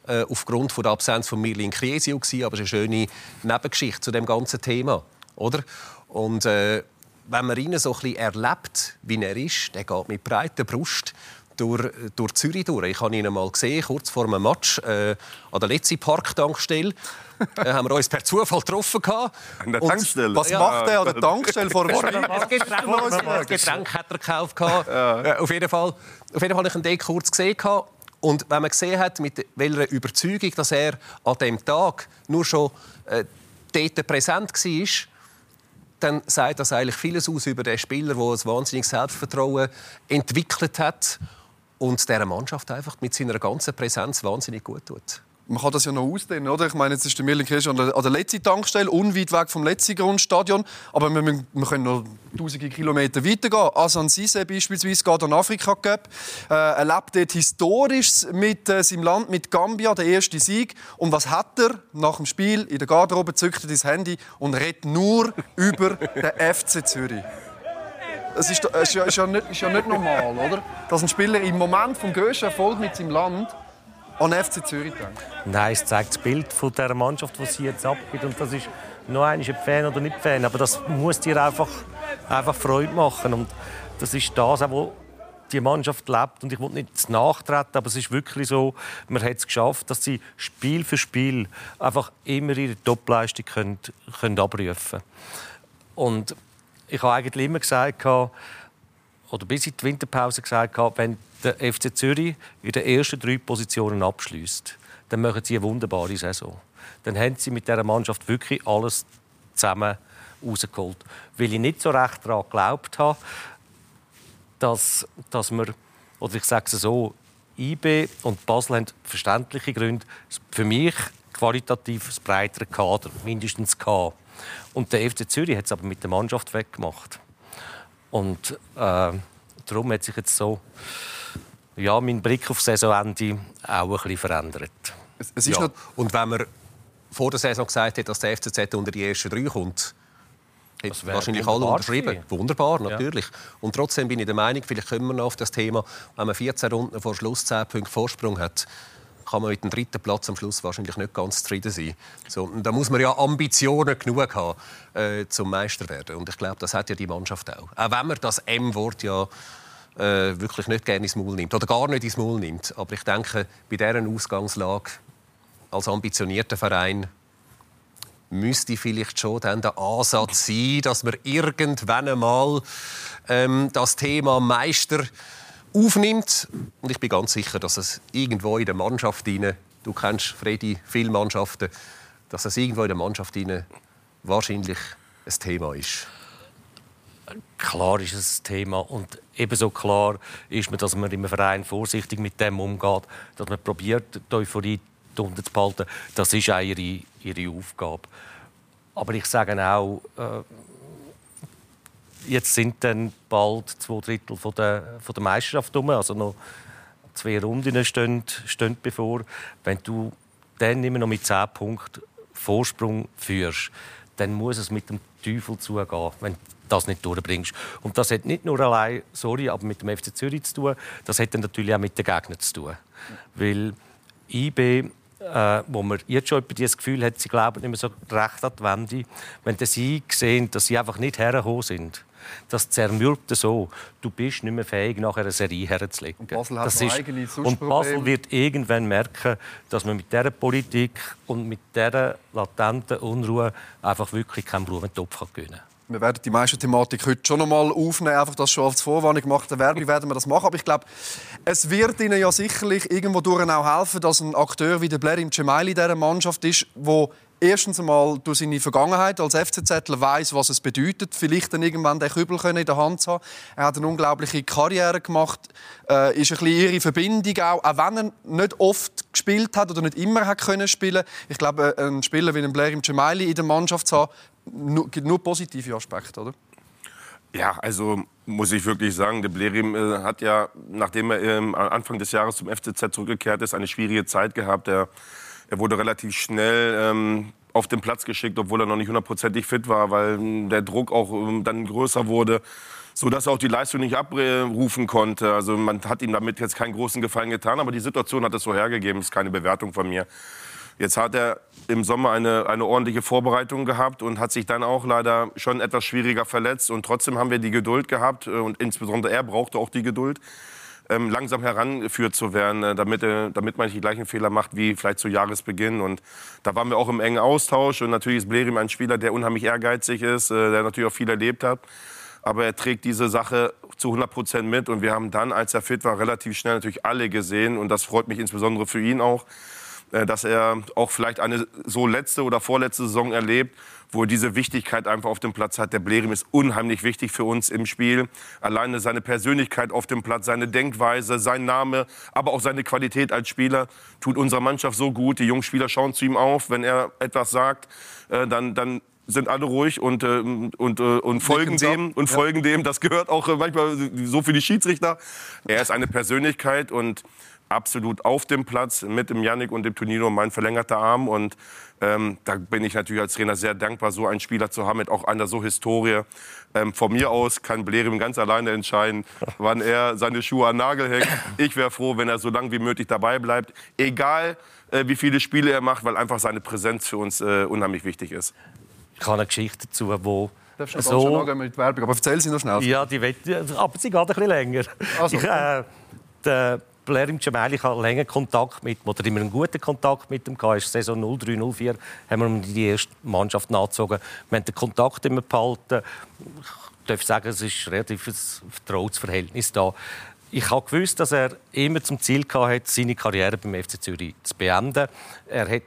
äh, aufgrund von der Absenz von Mirlin Kriesio gewesen, aber es ist eine schöne Nebengeschichte zu dem ganzen Thema, oder? Und äh, wenn man ihn so ein erlebt, wie er ist, der geht mit breiter Brust durch, durch Zürich durch. Ich habe ihn einmal gesehen, kurz vor einem Match äh, an der letzten Parktankstelle. Da äh, haben wir uns per Zufall getroffen. An der Tankstelle? Was macht er an der Tankstelle vor dem Spiel? Ein Getränk, ein Getränk hat er gekauft. Ja. Äh, auf jeden Fall, auf jeden Fall habe ich ihn kurz gesehen. Und wenn man gesehen hat, mit welcher Überzeugung dass er an dem Tag nur schon äh, dort präsent war, dann sagt das eigentlich vieles aus über den Spieler, der ein wahnsinniges Selbstvertrauen entwickelt hat und der Mannschaft einfach mit seiner ganzen Präsenz wahnsinnig gut tut man kann das ja noch ausdehnen, oder? Ich meine, jetzt ist der Mirlin Kirsch an der, letzten Tankstelle, unweit weg vom letzten Grundstadion. Aber wir, wir können noch tausende Kilometer weitergehen. Asan Sise beispielsweise geht an Afrika Cup. Äh, er lebt dort historisch mit äh, seinem Land, mit Gambia, der erste Sieg. Und was hat er nach dem Spiel in der Garderobe? Zückt er das Handy und redet nur [laughs] über den FC Zürich. Das ist, ist, ja, ist, ja nicht, ist ja nicht normal, oder? Dass ein Spieler im Moment vom grössten Erfolg mit seinem Land an FC Zürich denken? Nein, es zeigt das Bild von der Mannschaft, die sie jetzt abgibt. Und das ist noch ein Fan oder nicht Fan. Aber das muss dir einfach, einfach Freude machen. Und das ist das, was die Mannschaft lebt. Und ich will nicht nachtreten, aber es ist wirklich so, man hat es geschafft, dass sie Spiel für Spiel einfach immer ihre Topleistung können, können abrufen. Und ich habe eigentlich immer gesagt, oder bis in die Winterpause gesagt, wenn der FC Zürich in den ersten drei Positionen abschließt, dann machen sie eine wunderbare Saison. Dann haben sie mit dieser Mannschaft wirklich alles zusammen rausgeholt. Weil ich nicht so recht daran geglaubt habe, dass, dass wir, oder ich sage es so, IB und Basel haben verständliche Gründe für mich qualitativ das breitere Kader, mindestens K. Und der FC Zürich hat es aber mit der Mannschaft weggemacht. Und äh, darum hat sich jetzt so ja, mein Blick auf Saisonende auch ein bisschen verändert. Es, es ja. Und wenn man vor der Saison gesagt hat, dass der FCZ unter die ersten drei kommt, hat wahrscheinlich alle unterschrieben. Gewesen. Wunderbar, natürlich. Ja. Und trotzdem bin ich der Meinung, vielleicht kommen wir noch auf das Thema, wenn man 14 Runden vor Schluss 10 Punkte Vorsprung hat, kann man mit dem dritten Platz am Schluss wahrscheinlich nicht ganz zufrieden sein. So, da muss man ja Ambitionen genug haben, äh, zum Meister werden. Und ich glaube, das hat ja die Mannschaft auch. Auch wenn man das M-Wort ja äh, wirklich nicht gerne ins Maul nimmt oder gar nicht ins Maul nimmt. Aber ich denke, bei dieser Ausgangslage als ambitionierter Verein müsste vielleicht schon dann der Ansatz sein, dass man irgendwann einmal ähm, das Thema Meister aufnimmt. Und ich bin ganz sicher, dass es irgendwo in der Mannschaft rein, du kennst Freddy, viele Mannschaften, dass es irgendwo in der Mannschaft rein wahrscheinlich ein Thema ist. Klar ist es ein Thema und ebenso klar ist mir, dass man im Verein vorsichtig mit dem umgeht, dass man probiert, die Euphorie unten zu behalten. Das ist auch ihre, ihre Aufgabe. Aber ich sage auch, äh, jetzt sind dann bald zwei Drittel von der, von der Meisterschaft um, also noch zwei Runden stehen, stehen bevor. Wenn du dann immer noch mit 10 Punkten Vorsprung führst, dann muss es mit dem Teufel zugehen, wenn das nicht durchbringst. Und das hat nicht nur allein, sorry, aber mit dem FC Zürich zu tun, das hat dann natürlich auch mit den Gegnern zu tun. Weil IB äh, wo man jetzt schon das Gefühl hat, sie glauben nicht mehr so recht an die Wende. Wenn sie sehen, dass sie einfach nicht hergekommen sind, das zermürbt so. Du bist nicht mehr fähig, nach einer Serie herzulegen. Und Basel hat das ist, eigene Und Basel wird irgendwann merken, dass man mit dieser Politik und mit dieser latenten Unruhe einfach wirklich keinen Blumentopf gewinnen kann. Wir werden die meiste Thematik heute schon noch mal aufnehmen, einfach das schon als Vorwarnung gemacht. Der Werbung werden wir das machen, aber ich glaube, es wird Ihnen ja sicherlich irgendwo durch auch helfen, dass ein Akteur wie der Blair im Cemaili in dieser Mannschaft ist, wo erstens einmal durch seine Vergangenheit als FCZler weiß, was es bedeutet, vielleicht dann irgendwann den Kübel in der Hand zu haben. Er hat eine unglaubliche Karriere gemacht, äh, ist ein bisschen ihre Verbindung auch, auch wenn er nicht oft gespielt hat oder nicht immer hat können spielen. Ich glaube, ein Spieler wie ein Blair im Cemaili in der Mannschaft zu haben, nur, gibt nur positive Aspekte, oder? Ja, also muss ich wirklich sagen, der Blerim äh, hat ja, nachdem er ähm, Anfang des Jahres zum FCZ zurückgekehrt ist, eine schwierige Zeit gehabt. Er, er wurde relativ schnell ähm, auf den Platz geschickt, obwohl er noch nicht hundertprozentig fit war, weil ähm, der Druck auch ähm, dann größer wurde, so dass er auch die Leistung nicht abrufen konnte. Also man hat ihm damit jetzt keinen großen Gefallen getan, aber die Situation hat es so hergegeben. Ist keine Bewertung von mir. Jetzt hat er im Sommer eine, eine ordentliche Vorbereitung gehabt und hat sich dann auch leider schon etwas schwieriger verletzt. Und trotzdem haben wir die Geduld gehabt äh, und insbesondere er brauchte auch die Geduld, ähm, langsam herangeführt zu werden, äh, damit, äh, damit man nicht die gleichen Fehler macht wie vielleicht zu Jahresbeginn. Und da waren wir auch im engen Austausch. Und natürlich ist Blerim ein Spieler, der unheimlich ehrgeizig ist, der natürlich auch viel erlebt hat. Aber er trägt diese Sache zu 100 Prozent mit. Und wir haben dann, als er fit war, relativ schnell natürlich alle gesehen. Und das freut mich insbesondere für ihn auch äh, dass er auch vielleicht eine so letzte oder vorletzte Saison erlebt, wo er diese Wichtigkeit einfach auf dem Platz hat. Der Blerim ist unheimlich wichtig für uns im Spiel. Alleine seine Persönlichkeit auf dem Platz, seine Denkweise, sein Name, aber auch seine Qualität als Spieler tut unserer Mannschaft so gut. Die jungen Spieler schauen zu ihm auf. Wenn er etwas sagt, äh, dann, dann sind alle ruhig und, äh, und, und folgen dem und ja. folgen dem. Das gehört auch manchmal so für die Schiedsrichter. Er ist eine Persönlichkeit und absolut auf dem Platz mit dem Yannick und dem Tonino mein verlängerter Arm. Und ähm, da bin ich natürlich als Trainer sehr dankbar, so einen Spieler zu haben mit auch einer so Historie. Ähm, von mir aus kann Blerim ganz alleine entscheiden, [laughs] wann er seine Schuhe an Nagel hängt. Ich wäre froh, wenn er so lange wie möglich dabei bleibt. Egal, äh, wie viele Spiele er macht, weil einfach seine Präsenz für uns äh, unheimlich wichtig ist. Ich habe eine Geschichte dazu, wo Darfst du so, mit Werbung, aber erzähl sie noch schnell. Ja, die will, aber sie geht ein bisschen länger. Also. Ich, äh, der Blair im Gemelli, ich habe länger Kontakt mit ihm, oder immer einen guten Kontakt mit ihm gehabt. Saison 03, 04 haben wir die erste Mannschaft nachgezogen. Wir haben den Kontakt immer behalten. Ich darf sagen, es ist ein vertrautes Verhältnis da. Ich habe gewusst, dass er immer zum Ziel hatte, seine Karriere beim FC Zürich zu beenden. Er hat,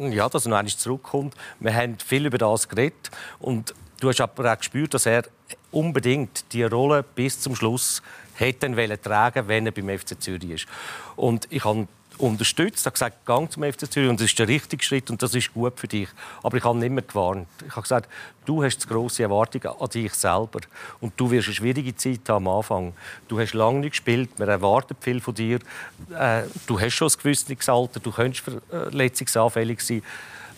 äh, ja, dass er noch einmal zurückkommt. Wir haben viel über das geredet. Und du hast aber auch gespürt, dass er unbedingt die Rolle bis zum Schluss hätte wollen tragen, wenn er beim FC Zürich ist. Und ich habe unterstützt, habe gesagt, gang zum FC Zürich und das ist der richtige Schritt und das ist gut für dich. Aber ich habe nicht mehr gewarnt. Ich habe gesagt, du hast zu grosse Erwartungen an dich selber und du wirst eine schwierige Zeit haben am Anfang. Du hast lange nicht gespielt, man erwartet viel von dir. Äh, du hast schon ein gewisses Alter, du könntest verletzungsanfällig sein.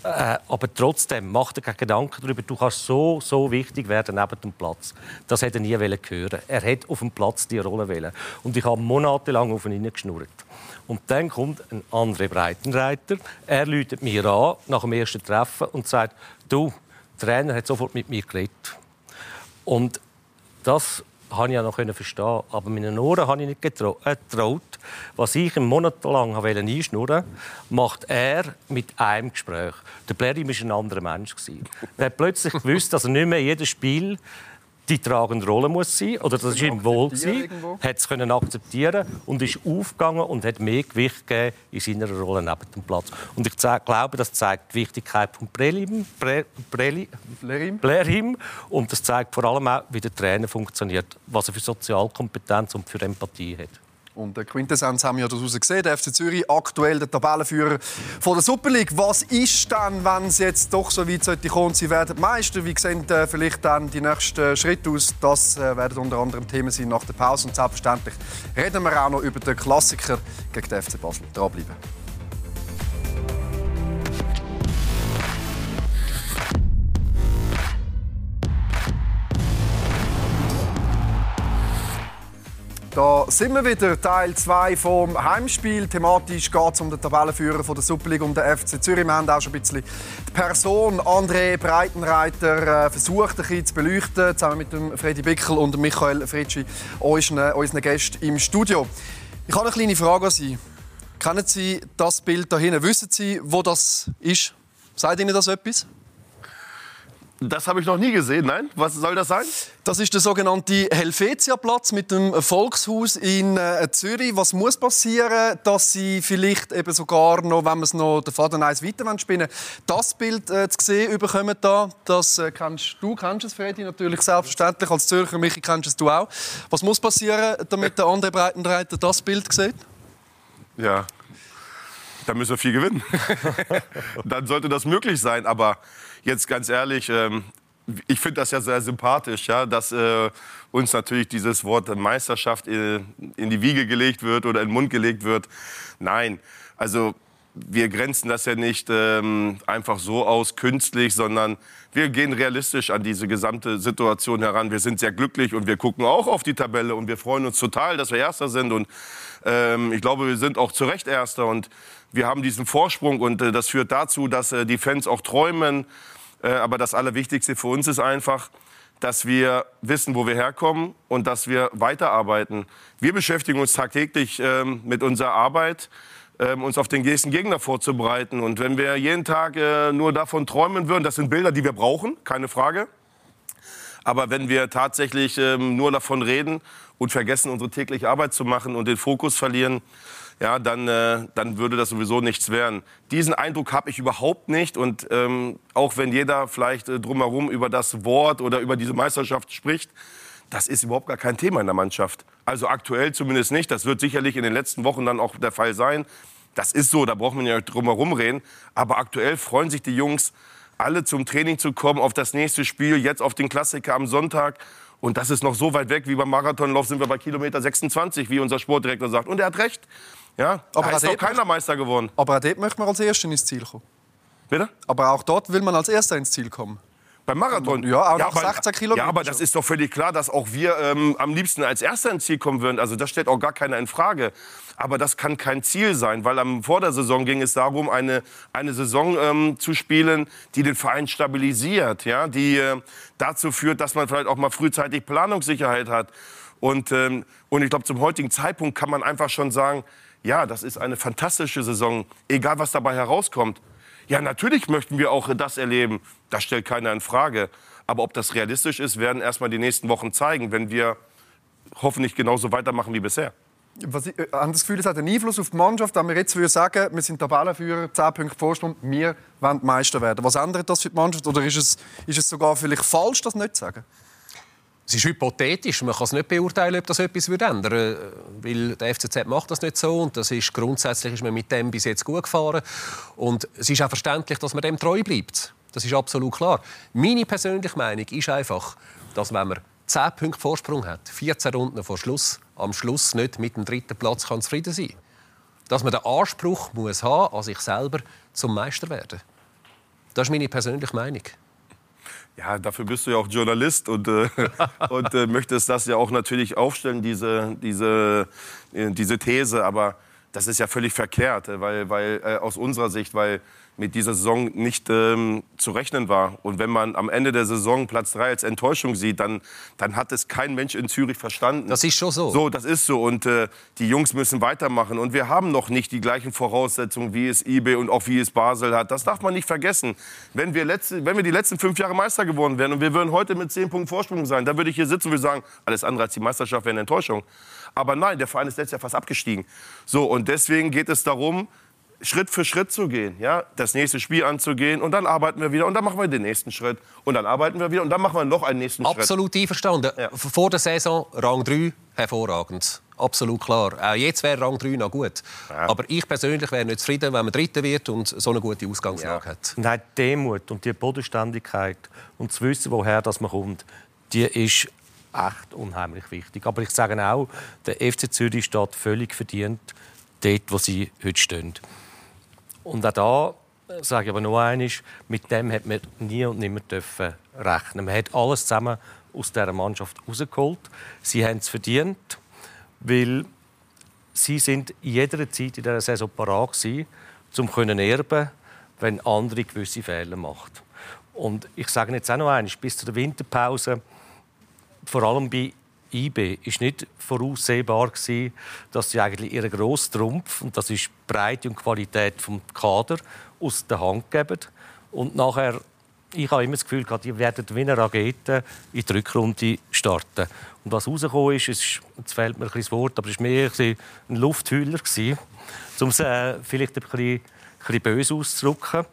Äh, aber trotzdem, mach dir keine Gedanken darüber. Du kannst so, so wichtig werden neben dem Platz. Das hätte er nie hören Er hätte auf dem Platz die Rolle wollen. Und ich habe monatelang auf ihn geschnurrt. Und dann kommt ein anderer Breitenreiter. Er läutet mir an nach dem ersten Treffen und sagt: Du, der Trainer hat sofort mit mir geredet. Und das habe ich ja noch verstehen. Aber meinen Ohren habe ich nicht getraut. Äh, Was ich einen Monat lang einschnurren macht er mit einem Gespräch. Der Blair war ein anderer Mensch. Er hat plötzlich gewusst, dass er nicht mehr jedes Spiel die tragende Rolle muss sein oder das ist ihm wohl sein, hat es können akzeptieren und ist aufgegangen und hat mehr Gewicht gegeben in seiner Rolle neben dem Platz. Und ich glaube, das zeigt die Wichtigkeit von Brelim, Bre, Breli, Blerim. Blerim und das zeigt vor allem auch, wie der Trainer funktioniert, was er für Sozialkompetenz und für Empathie hat. Und der Quintessenz haben wir ja daraus gesehen. Der FC Zürich, aktuell der Tabellenführer von der Super League. Was ist dann, wenn es jetzt doch so weit sollte kommen, sie werden Meister? Wie sehen äh, vielleicht dann die nächsten Schritte aus? Das äh, werden unter anderem Themen sein nach der Pause. Und selbstverständlich reden wir auch noch über den Klassiker gegen den FC Basel. Dranbleiben. Da sind wir wieder, Teil 2 vom Heimspiel. Thematisch geht es um den Tabellenführer von der Superliga, um den FC Zürich. Wir haben auch schon ein bisschen die Person André Breitenreiter äh, versucht, ein bisschen zu beleuchten, zusammen mit dem Freddy Bickel und Michael Fritschi, unseren, unseren Gästen im Studio. Ich habe eine kleine Frage an Sie. Kennen Sie das Bild da hinten? Wissen Sie, wo das ist? Sagt Ihnen das etwas? Das habe ich noch nie gesehen, nein? Was soll das sein? Das ist der sogenannte Helvetia-Platz mit dem Volkshaus in äh, Zürich. Was muss passieren, dass Sie vielleicht eben sogar noch, wenn wir es noch den Faden eins weiter spinnen das Bild äh, zu sehen bekommen da? Das äh, kennst du, kennst es, Freddy, natürlich selbstverständlich. Als Zürcher, Michi, kennst es du auch. Was muss passieren, damit der andere Breitenreiter das Bild sieht? Ja, dann müssen wir viel gewinnen. [laughs] dann sollte das möglich sein. Aber jetzt ganz ehrlich, ähm, ich finde das ja sehr sympathisch, ja, dass äh, uns natürlich dieses Wort Meisterschaft in, in die Wiege gelegt wird oder in den Mund gelegt wird. Nein, also wir grenzen das ja nicht ähm, einfach so aus, künstlich, sondern wir gehen realistisch an diese gesamte Situation heran. Wir sind sehr glücklich und wir gucken auch auf die Tabelle und wir freuen uns total, dass wir Erster sind. Und ähm, ich glaube, wir sind auch zu Recht Erster und wir haben diesen Vorsprung und äh, das führt dazu, dass äh, die Fans auch träumen äh, aber das Allerwichtigste für uns ist einfach, dass wir wissen, wo wir herkommen und dass wir weiterarbeiten. Wir beschäftigen uns tagtäglich ähm, mit unserer Arbeit, ähm, uns auf den nächsten Gegner vorzubereiten. Und wenn wir jeden Tag äh, nur davon träumen würden, das sind Bilder, die wir brauchen, keine Frage. Aber wenn wir tatsächlich ähm, nur davon reden und vergessen, unsere tägliche Arbeit zu machen und den Fokus verlieren, ja, dann, äh, dann würde das sowieso nichts werden. Diesen Eindruck habe ich überhaupt nicht. Und ähm, auch wenn jeder vielleicht äh, drumherum über das Wort oder über diese Meisterschaft spricht, das ist überhaupt gar kein Thema in der Mannschaft. Also aktuell zumindest nicht. Das wird sicherlich in den letzten Wochen dann auch der Fall sein. Das ist so, da braucht man ja drumherum reden. Aber aktuell freuen sich die Jungs, alle zum Training zu kommen, auf das nächste Spiel, jetzt auf den Klassiker am Sonntag. Und das ist noch so weit weg wie beim Marathonlauf sind wir bei Kilometer 26, wie unser Sportdirektor sagt. Und er hat recht. Ja, aber da ist doch keiner Meister geworden. Aber auch dort möchte man als Erster ins Ziel kommen. Bitte? Aber auch dort will man als Erster ins Ziel kommen. Beim Marathon? Ja, auch ja, nach 16 Kilometern. Ja, aber das ist doch völlig klar, dass auch wir ähm, am liebsten als Erster ins Ziel kommen würden. Also das stellt auch gar keiner in Frage. Aber das kann kein Ziel sein, weil am, vor der Saison ging es darum, eine, eine Saison ähm, zu spielen, die den Verein stabilisiert, ja? die äh, dazu führt, dass man vielleicht auch mal frühzeitig Planungssicherheit hat. Und, ähm, und ich glaube, zum heutigen Zeitpunkt kann man einfach schon sagen, ja, das ist eine fantastische Saison, egal was dabei herauskommt. Ja, natürlich möchten wir auch das erleben. Das stellt keiner in Frage. Aber ob das realistisch ist, werden erst mal die nächsten Wochen zeigen, wenn wir hoffentlich genauso weitermachen wie bisher. Was ich, äh, habe das Gefühl, es hat einen Einfluss auf die Mannschaft, wenn wir jetzt würde sagen, wir sind Tabellenführer, 10 Punkte Vorsprung, wir wollen Meister werden. Was ändert das für die Mannschaft? Oder ist es, ist es sogar vielleicht falsch, das nicht zu sagen? Es ist hypothetisch, man kann es nicht beurteilen, ob das etwas ändern würde, weil der FCZ macht das nicht so und das ist grundsätzlich ist man mit dem bis jetzt gut gefahren und es ist auch verständlich, dass man dem treu bleibt. Das ist absolut klar. Meine persönliche Meinung ist einfach, dass wenn man 10 Punkte Vorsprung hat, 14 Runden vor Schluss, am Schluss nicht mit dem dritten Platz kann zufrieden sein. Dass man den Anspruch muss haben, an sich selber zum Meister werden. Das ist meine persönliche Meinung. Ja, dafür bist du ja auch Journalist und, äh, [laughs] und äh, möchtest das ja auch natürlich aufstellen, diese, diese, äh, diese These. Aber das ist ja völlig verkehrt, weil, weil äh, aus unserer Sicht, weil mit dieser Saison nicht ähm, zu rechnen war. Und wenn man am Ende der Saison Platz 3 als Enttäuschung sieht, dann, dann hat es kein Mensch in Zürich verstanden. Das ist schon so. So, das ist so. Und äh, die Jungs müssen weitermachen. Und wir haben noch nicht die gleichen Voraussetzungen, wie es IB und auch wie es Basel hat. Das darf man nicht vergessen. Wenn wir, letzte, wenn wir die letzten fünf Jahre Meister geworden wären und wir würden heute mit zehn Punkten Vorsprung sein, dann würde ich hier sitzen und würde sagen, alles andere als die Meisterschaft wäre eine Enttäuschung. Aber nein, der Verein ist letztes Jahr fast abgestiegen. So, und deswegen geht es darum, Schritt für Schritt zu gehen, ja, das nächste Spiel anzugehen und dann arbeiten wir wieder und dann machen wir den nächsten Schritt und dann arbeiten wir wieder und dann machen wir noch einen nächsten Absolut Schritt. Absolut einverstanden. Ja. Vor der Saison Rang 3 hervorragend. Absolut klar. Auch jetzt wäre Rang 3 noch gut. Ja. Aber ich persönlich wäre nicht zufrieden, wenn man Dritter wird und so eine gute Ausgangslage ja. hat. Nein, die Demut und die Bodenständigkeit und zu wissen, woher das man kommt, die ist echt unheimlich wichtig. Aber ich sage auch, der FC Zürich steht völlig verdient dort, wo sie heute stehen. Und auch da äh, sage ich aber nur eines, mit dem hat man nie und nimmer dürfen rechnen. Man hat alles zusammen aus dieser Mannschaft rausgeholt. Sie haben es verdient. weil sie sind in jeder Zeit in dieser Saison parat gewesen, um zu erben, wenn andere gewisse Fehler machen. Und ich sage jetzt auch noch eines, bis zur Winterpause, vor allem bei IB ist nicht voraussehbar gewesen, dass sie eigentlich ihren grossen Trumpf, und das ist Breite und Qualität vom Kader, aus der Hand geben. Und nachher, ich habe immer das Gefühl gehabt, die werden wie eine Rakete in die Rückrunde starten. Und was rausgekommen ist, ist jetzt fehlt mir ein das Wort, aber es war mehr ein Lufthüller, um es äh, vielleicht ein bisschen, ein bisschen böse auszudrücken.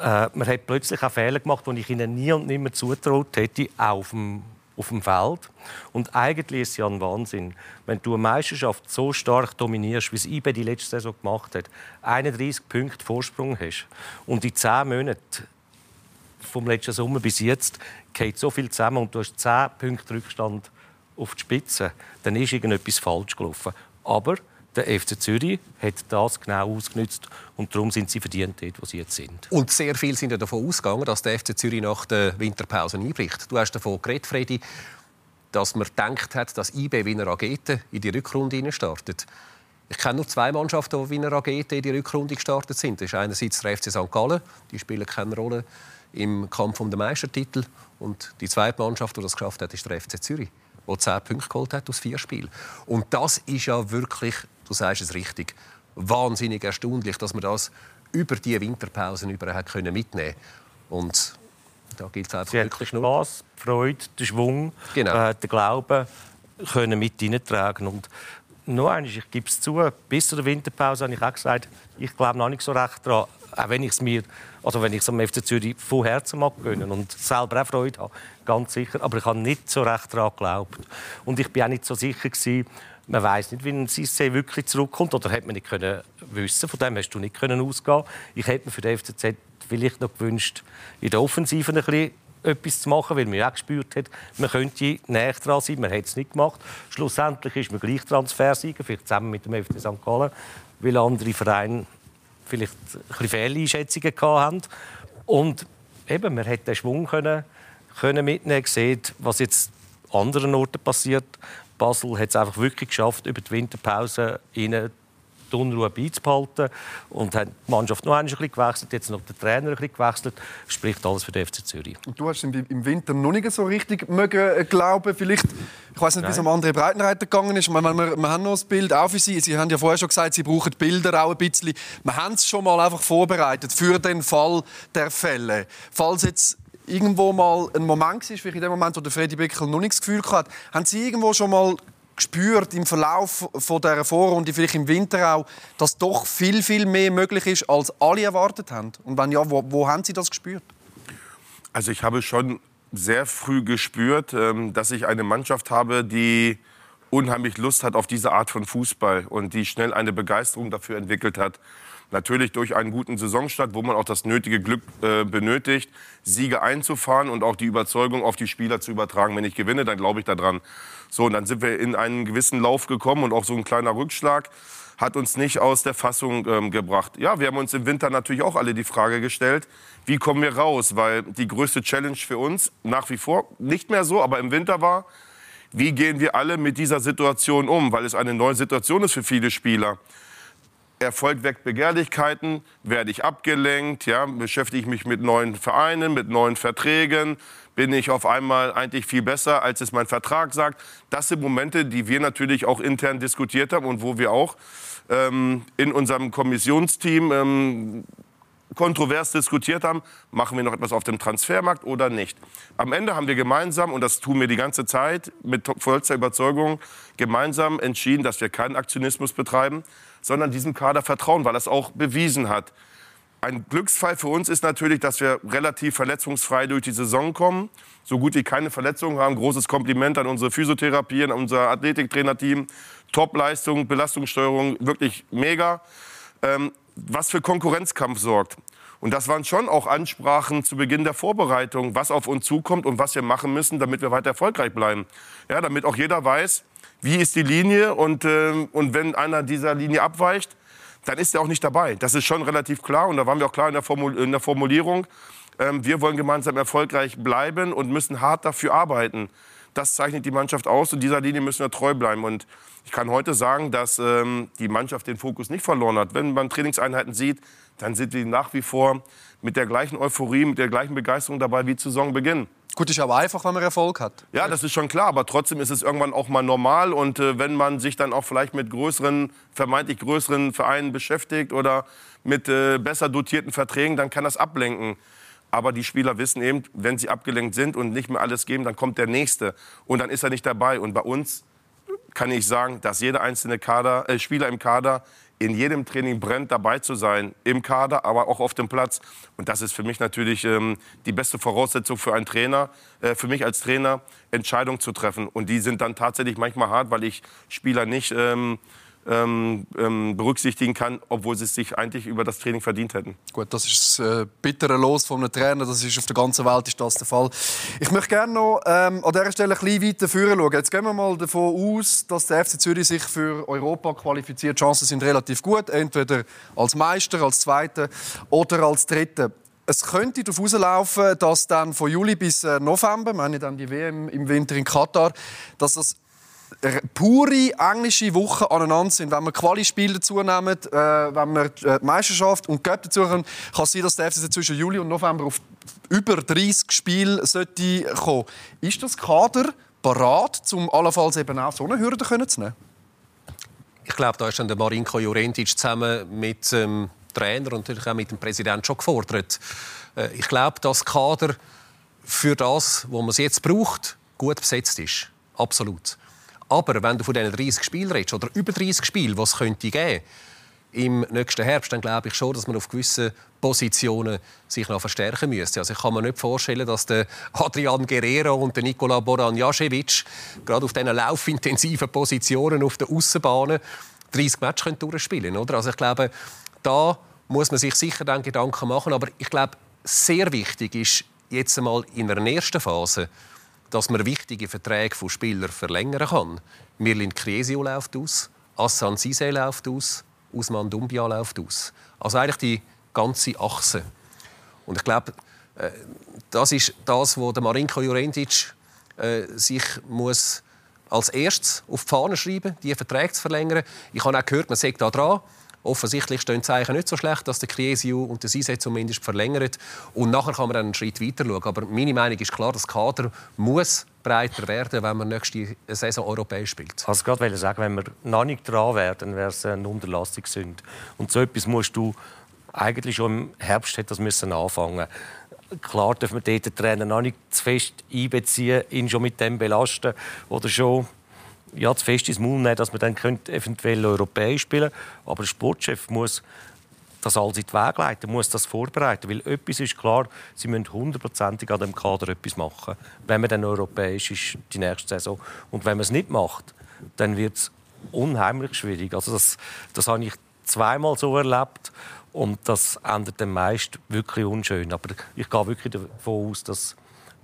Äh, man hat plötzlich auch Fehler gemacht, die ich ihnen nie und nimmer zutraut hätte, auf dem auf dem Feld. Und eigentlich ist es ja ein Wahnsinn, wenn du eine Meisterschaft so stark dominierst, wie es IBE die letzte Saison gemacht hat, 31 Punkte Vorsprung hast und in 10 Monaten vom letzten Sommer bis jetzt geht so viel zusammen und du hast 10 Punkte Rückstand auf die Spitze, dann ist irgendetwas falsch gelaufen. Aber der FC Zürich hat das genau ausgenutzt und darum sind sie verdient dort, wo sie jetzt sind. Und sehr viel sind ja davon ausgegangen, dass der FC Zürich nach der Winterpause einbricht. Du hast davon geredet, Freddy, dass man gedacht hat, dass IB wie eine Rakete in die Rückrunde startet. Ich kenne nur zwei Mannschaften, die wie eine Rakete in die Rückrunde gestartet sind. Das ist einerseits der FC St. Gallen, die spielen keine Rolle im Kampf um den Meistertitel. Und die zweite Mannschaft, die das geschafft hat, ist der FC Zürich, der zehn Punkte geholt hat aus vier Spielen. Und das ist ja wirklich du sagst es richtig, wahnsinnig erstaunlich, dass man das über die Winterpausen können mitnehmen und da gilt es einfach Sie wirklich nur Spaß, Freude, den Schwung, genau. äh, den Glauben können mit hineintragen und noch eines, ich gebe es zu, bis zur Winterpause habe ich auch gesagt, ich glaube noch nicht so recht daran, auch wenn ich es mir, also wenn ich es am FC Zürich von Herzen mag gönnen und selber auch Freude habe, ganz sicher, aber ich habe nicht so recht daran geglaubt. Und ich bin auch nicht so sicher gewesen, man weiß nicht, wie ein Cissé wirklich zurückkommt. Oder hätte man nicht können wissen. Von dem hast du nicht können ausgehen. Ich hätte mir für den FCZ vielleicht noch gewünscht, in der Offensive ein bisschen etwas zu machen, weil man auch gespürt hat, man könnte näher dran sein. Man hat es nicht gemacht. Schlussendlich ist man gleich Transfersieger, vielleicht zusammen mit dem FC St. Gallen, weil andere Vereine vielleicht ein bisschen Fehleinschätzungen hatten. Und eben, man hätte den Schwung können, können mitnehmen gesehen, was jetzt an anderen Orten passiert. Basel hat es einfach wirklich geschafft, über die Winterpause ihnen die Unruhe beizubehalten und hat die Mannschaft noch ein bisschen gewechselt, jetzt noch der Trainer ein bisschen gewechselt. Spricht alles für den FC Zürich. Und du hast im Winter noch nicht so richtig mögen äh, glauben, vielleicht. Ich weiß nicht, wie es am anderen Breitenreiter gegangen ist. Wir, wir, wir, haben noch das Bild auch für Sie. Sie haben ja vorher schon gesagt, Sie brauchen Bilder auch ein bisschen. Wir haben es schon mal einfach vorbereitet für den Fall der Fälle. Falls jetzt irgendwo mal ein Moment war, vielleicht in dem Moment, wo der Freddy Beckel noch nicht das Gefühl hatte, haben Sie irgendwo schon mal gespürt im Verlauf von dieser Vorrunde, vielleicht im Winter auch, dass doch viel, viel mehr möglich ist, als alle erwartet haben? Und wenn ja, wo, wo haben Sie das gespürt? Also ich habe schon sehr früh gespürt, ähm, dass ich eine Mannschaft habe, die unheimlich Lust hat auf diese Art von Fußball und die schnell eine Begeisterung dafür entwickelt hat. Natürlich durch einen guten Saisonstart, wo man auch das nötige Glück äh, benötigt, Siege einzufahren und auch die Überzeugung auf die Spieler zu übertragen. Wenn ich gewinne, dann glaube ich daran. So, und dann sind wir in einen gewissen Lauf gekommen und auch so ein kleiner Rückschlag hat uns nicht aus der Fassung ähm, gebracht. Ja, wir haben uns im Winter natürlich auch alle die Frage gestellt, wie kommen wir raus? Weil die größte Challenge für uns nach wie vor nicht mehr so, aber im Winter war, wie gehen wir alle mit dieser Situation um? Weil es eine neue Situation ist für viele Spieler. Erfolg weckt Begehrlichkeiten, werde ich abgelenkt, ja, beschäftige ich mich mit neuen Vereinen, mit neuen Verträgen, bin ich auf einmal eigentlich viel besser, als es mein Vertrag sagt. Das sind Momente, die wir natürlich auch intern diskutiert haben und wo wir auch ähm, in unserem Kommissionsteam ähm, kontrovers diskutiert haben, machen wir noch etwas auf dem Transfermarkt oder nicht. Am Ende haben wir gemeinsam, und das tun wir die ganze Zeit mit vollster Überzeugung, gemeinsam entschieden, dass wir keinen Aktionismus betreiben, sondern diesem Kader vertrauen, weil er es auch bewiesen hat. Ein Glücksfall für uns ist natürlich, dass wir relativ verletzungsfrei durch die Saison kommen, so gut wie keine Verletzungen haben. Großes Kompliment an unsere Physiotherapie, an unser Athletiktrainerteam. Top-Leistung, Belastungssteuerung, wirklich mega. Ähm, was für Konkurrenzkampf sorgt. Und das waren schon auch Ansprachen zu Beginn der Vorbereitung, was auf uns zukommt und was wir machen müssen, damit wir weiter erfolgreich bleiben. Ja, damit auch jeder weiß, wie ist die Linie und, äh, und wenn einer dieser Linie abweicht, dann ist er auch nicht dabei. Das ist schon relativ klar und da waren wir auch klar in der, Formul in der Formulierung. Ähm, wir wollen gemeinsam erfolgreich bleiben und müssen hart dafür arbeiten, das zeichnet die Mannschaft aus und dieser Linie müssen wir treu bleiben. Und ich kann heute sagen, dass ähm, die Mannschaft den Fokus nicht verloren hat. Wenn man Trainingseinheiten sieht, dann sind wir nach wie vor mit der gleichen Euphorie, mit der gleichen Begeisterung dabei wie zu Saisonbeginn. Gut, ist aber einfach, wenn man Erfolg hat. Ja, das ist schon klar, aber trotzdem ist es irgendwann auch mal normal. Und äh, wenn man sich dann auch vielleicht mit größeren, vermeintlich größeren Vereinen beschäftigt oder mit äh, besser dotierten Verträgen, dann kann das ablenken. Aber die Spieler wissen eben, wenn sie abgelenkt sind und nicht mehr alles geben, dann kommt der Nächste. Und dann ist er nicht dabei. Und bei uns kann ich sagen, dass jeder einzelne Kader, äh, Spieler im Kader in jedem Training brennt, dabei zu sein, im Kader, aber auch auf dem Platz. Und das ist für mich natürlich ähm, die beste Voraussetzung für einen Trainer, äh, für mich als Trainer, Entscheidungen zu treffen. Und die sind dann tatsächlich manchmal hart, weil ich Spieler nicht ähm, ähm, ähm, berücksichtigen kann, obwohl sie es sich eigentlich über das Training verdient hätten. Gut, das ist das äh, bittere Los von einem Trainer. Das ist auf der ganzen Welt ist das der Fall. Ich möchte gerne noch ähm, an dieser Stelle ein bisschen weiter führen schauen. Jetzt gehen wir mal davon aus, dass der FC Zürich sich für Europa qualifiziert. Die Chancen sind relativ gut, entweder als Meister, als Zweiter oder als Dritter. Es könnte darauf herauslaufen, dass dann von Juli bis äh, November, meine dann die WM im Winter in Katar, dass das pure englische Wochen aneinander sind. Wenn wir Quali-Spiele dazu nehmen, äh, wenn wir äh, die Meisterschaft und Göpp dazu kommen, kann es sein, dass der FCZ zwischen Juli und November auf über 30 Spiele sollte kommen. Ist das Kader parat, um allenfalls eben auch so eine Hürde zu nehmen? Ich glaube, da ist dann der Marinko Jurentic zusammen mit dem Trainer und natürlich auch mit dem Präsidenten schon gefordert. Äh, ich glaube, dass Kader für das, was man jetzt braucht, gut besetzt ist. Absolut. Aber wenn du von diesen 30 Spielen redest, oder über 30 Spiele, was es könnte im nächsten Herbst, dann glaube ich schon, dass man auf gewissen Positionen sich noch verstärken müsste. Also ich kann mir nicht vorstellen, dass der Adrian Guerrero und der Nikola Boranjasevic gerade auf diesen laufintensiven Positionen auf der Außenbahnen 30 Matches durchspielen können. Also ich glaube, da muss man sich sicher dann Gedanken machen. Aber ich glaube, sehr wichtig ist jetzt einmal in einer ersten Phase, dass man wichtige Verträge von Spielern verlängern kann. Mirlin Kriesio läuft aus, Assan Sise läuft aus, Usman Dumbia läuft aus. Also eigentlich die ganze Achse. Und ich glaube, äh, das ist das, wo der Marinko Jurentic äh, sich muss als erstes auf die Fahne schreiben, die Verträge zu verlängern. Ich habe auch gehört, man sagt da dran. Offensichtlich stehen die Zeichen nicht so schlecht, dass der Criesio und der Sise zumindest verlängert. Und nachher kann man einen Schritt weiter schauen. Aber meine Meinung ist klar, das Kader muss breiter werden, wenn man nächste Saison europäisch spielt. Ich wollte gerade sagen, wenn wir noch nicht dran wären, wäre es eine Unterlassungssünde. Und so etwas musst du eigentlich schon im Herbst hätte das müssen anfangen. Klar dürfen wir den Trainer noch nicht zu fest einbeziehen, ihn schon mit dem belasten oder schon ja, zu fest ins Maul nehmen, dass man dann eventuell europäisch spielen Aber der Sportchef muss das alles in den Weg leiten, muss das vorbereiten. Weil etwas ist klar, sie müssen hundertprozentig an dem Kader etwas machen, wenn man dann europäisch ist die nächste Saison. Und wenn man es nicht macht, dann wird es unheimlich schwierig. Also das, das habe ich zweimal so erlebt und das endet dann meist wirklich unschön. Aber ich gehe wirklich davon aus, dass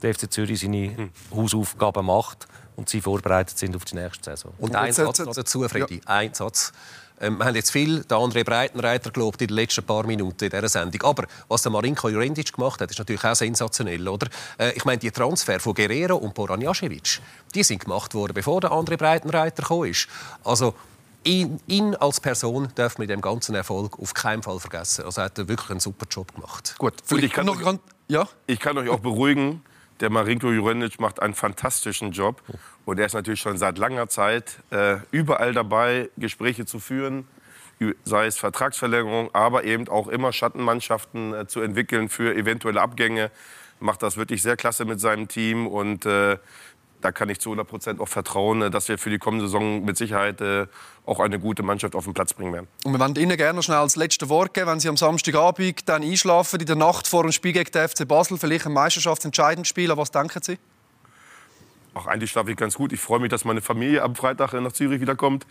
der FC Zürich seine hm. Hausaufgaben macht und sie vorbereitet sind auf die nächste Saison. Und ein Satz noch dazu, Freddy. Ja. Ein Satz. Ähm, wir haben jetzt viel den André Breitenreiter gelobt in den letzten paar Minuten in dieser Sendung. Aber was der Marinko Jurendic gemacht hat, ist natürlich auch sensationell. Oder? Äh, ich meine, die Transfer von Guerrero und Boranjasevic, die sind gemacht worden, bevor der André Breitenreiter gekommen ist. Also, ihn, ihn, als Person darf man mit dem ganzen Erfolg auf keinen Fall vergessen. Also er hat wirklich einen super Job gemacht. Gut, ich kann, noch, ja? ich kann euch auch beruhigen. Der Marinko Jurenic macht einen fantastischen Job. Und er ist natürlich schon seit langer Zeit äh, überall dabei, Gespräche zu führen, sei es Vertragsverlängerung, aber eben auch immer Schattenmannschaften äh, zu entwickeln für eventuelle Abgänge. Macht das wirklich sehr klasse mit seinem Team. Und äh, da kann ich zu 100 Prozent auch vertrauen, äh, dass wir für die kommende Saison mit Sicherheit äh, auch eine gute Mannschaft auf den Platz bringen werden. Und wir wollen Ihnen gerne schnell das letzte Wort geben, wenn Sie am Samstagabend dann einschlafen, in der Nacht vor dem Spiel gegen den FC Basel, vielleicht ein meisterschaftsentscheidendes Spiel. Was denken Sie? Ach, eigentlich schlafe ich ganz gut. Ich freue mich, dass meine Familie am Freitag nach Zürich wiederkommt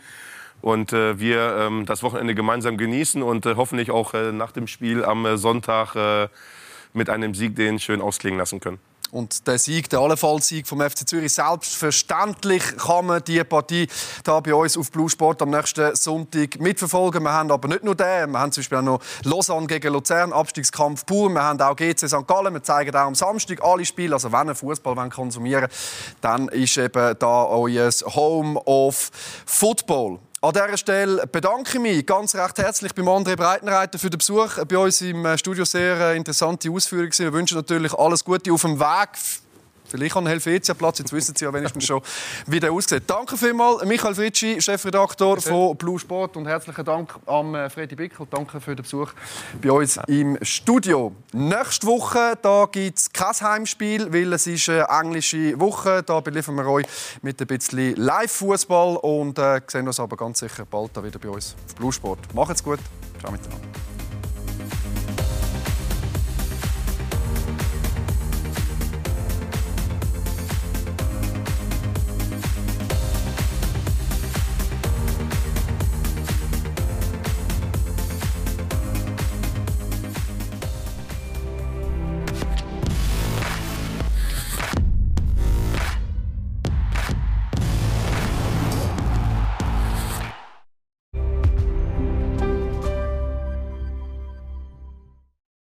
und äh, wir ähm, das Wochenende gemeinsam genießen und äh, hoffentlich auch äh, nach dem Spiel am Sonntag mit einem Sieg den schön ausklingen lassen können. Und der Sieg, der Allenfallsieg vom FC Zürich. Selbstverständlich kann man die Partie da bei uns auf Blue Sport am nächsten Sonntag mitverfolgen. Wir haben aber nicht nur den, wir haben zum Beispiel auch noch Lausanne gegen Luzern, Abstiegskampf pur. Wir haben auch GC St. Gallen. Wir zeigen auch am Samstag alle Spiele. Also wenn ihr Fußball konsumieren wollt, dann ist eben da euer Home of Football. An dieser Stelle bedanke ich mich ganz recht herzlich beim André Breitenreiter für den Besuch bei uns im Studio. Sehr äh, interessante Ausführungen. Wir wünschen natürlich alles Gute auf dem Weg Vielleicht an Helvetia-Platz, jetzt wissen Sie ja wenigstens schon, wie der aussieht. Danke vielmals, Michael Fritschi, Chefredaktor von Blue Sport und herzlichen Dank an äh, Freddy Bickel. Danke für den Besuch bei uns im Studio. Nächste Woche gibt es kein Heimspiel, weil es ist eine englische Woche. Da beliefern wir euch mit ein bisschen Live-Fußball und äh, sehen uns aber ganz sicher bald wieder bei uns auf Blue Sport. Macht's gut. Ciao miteinander.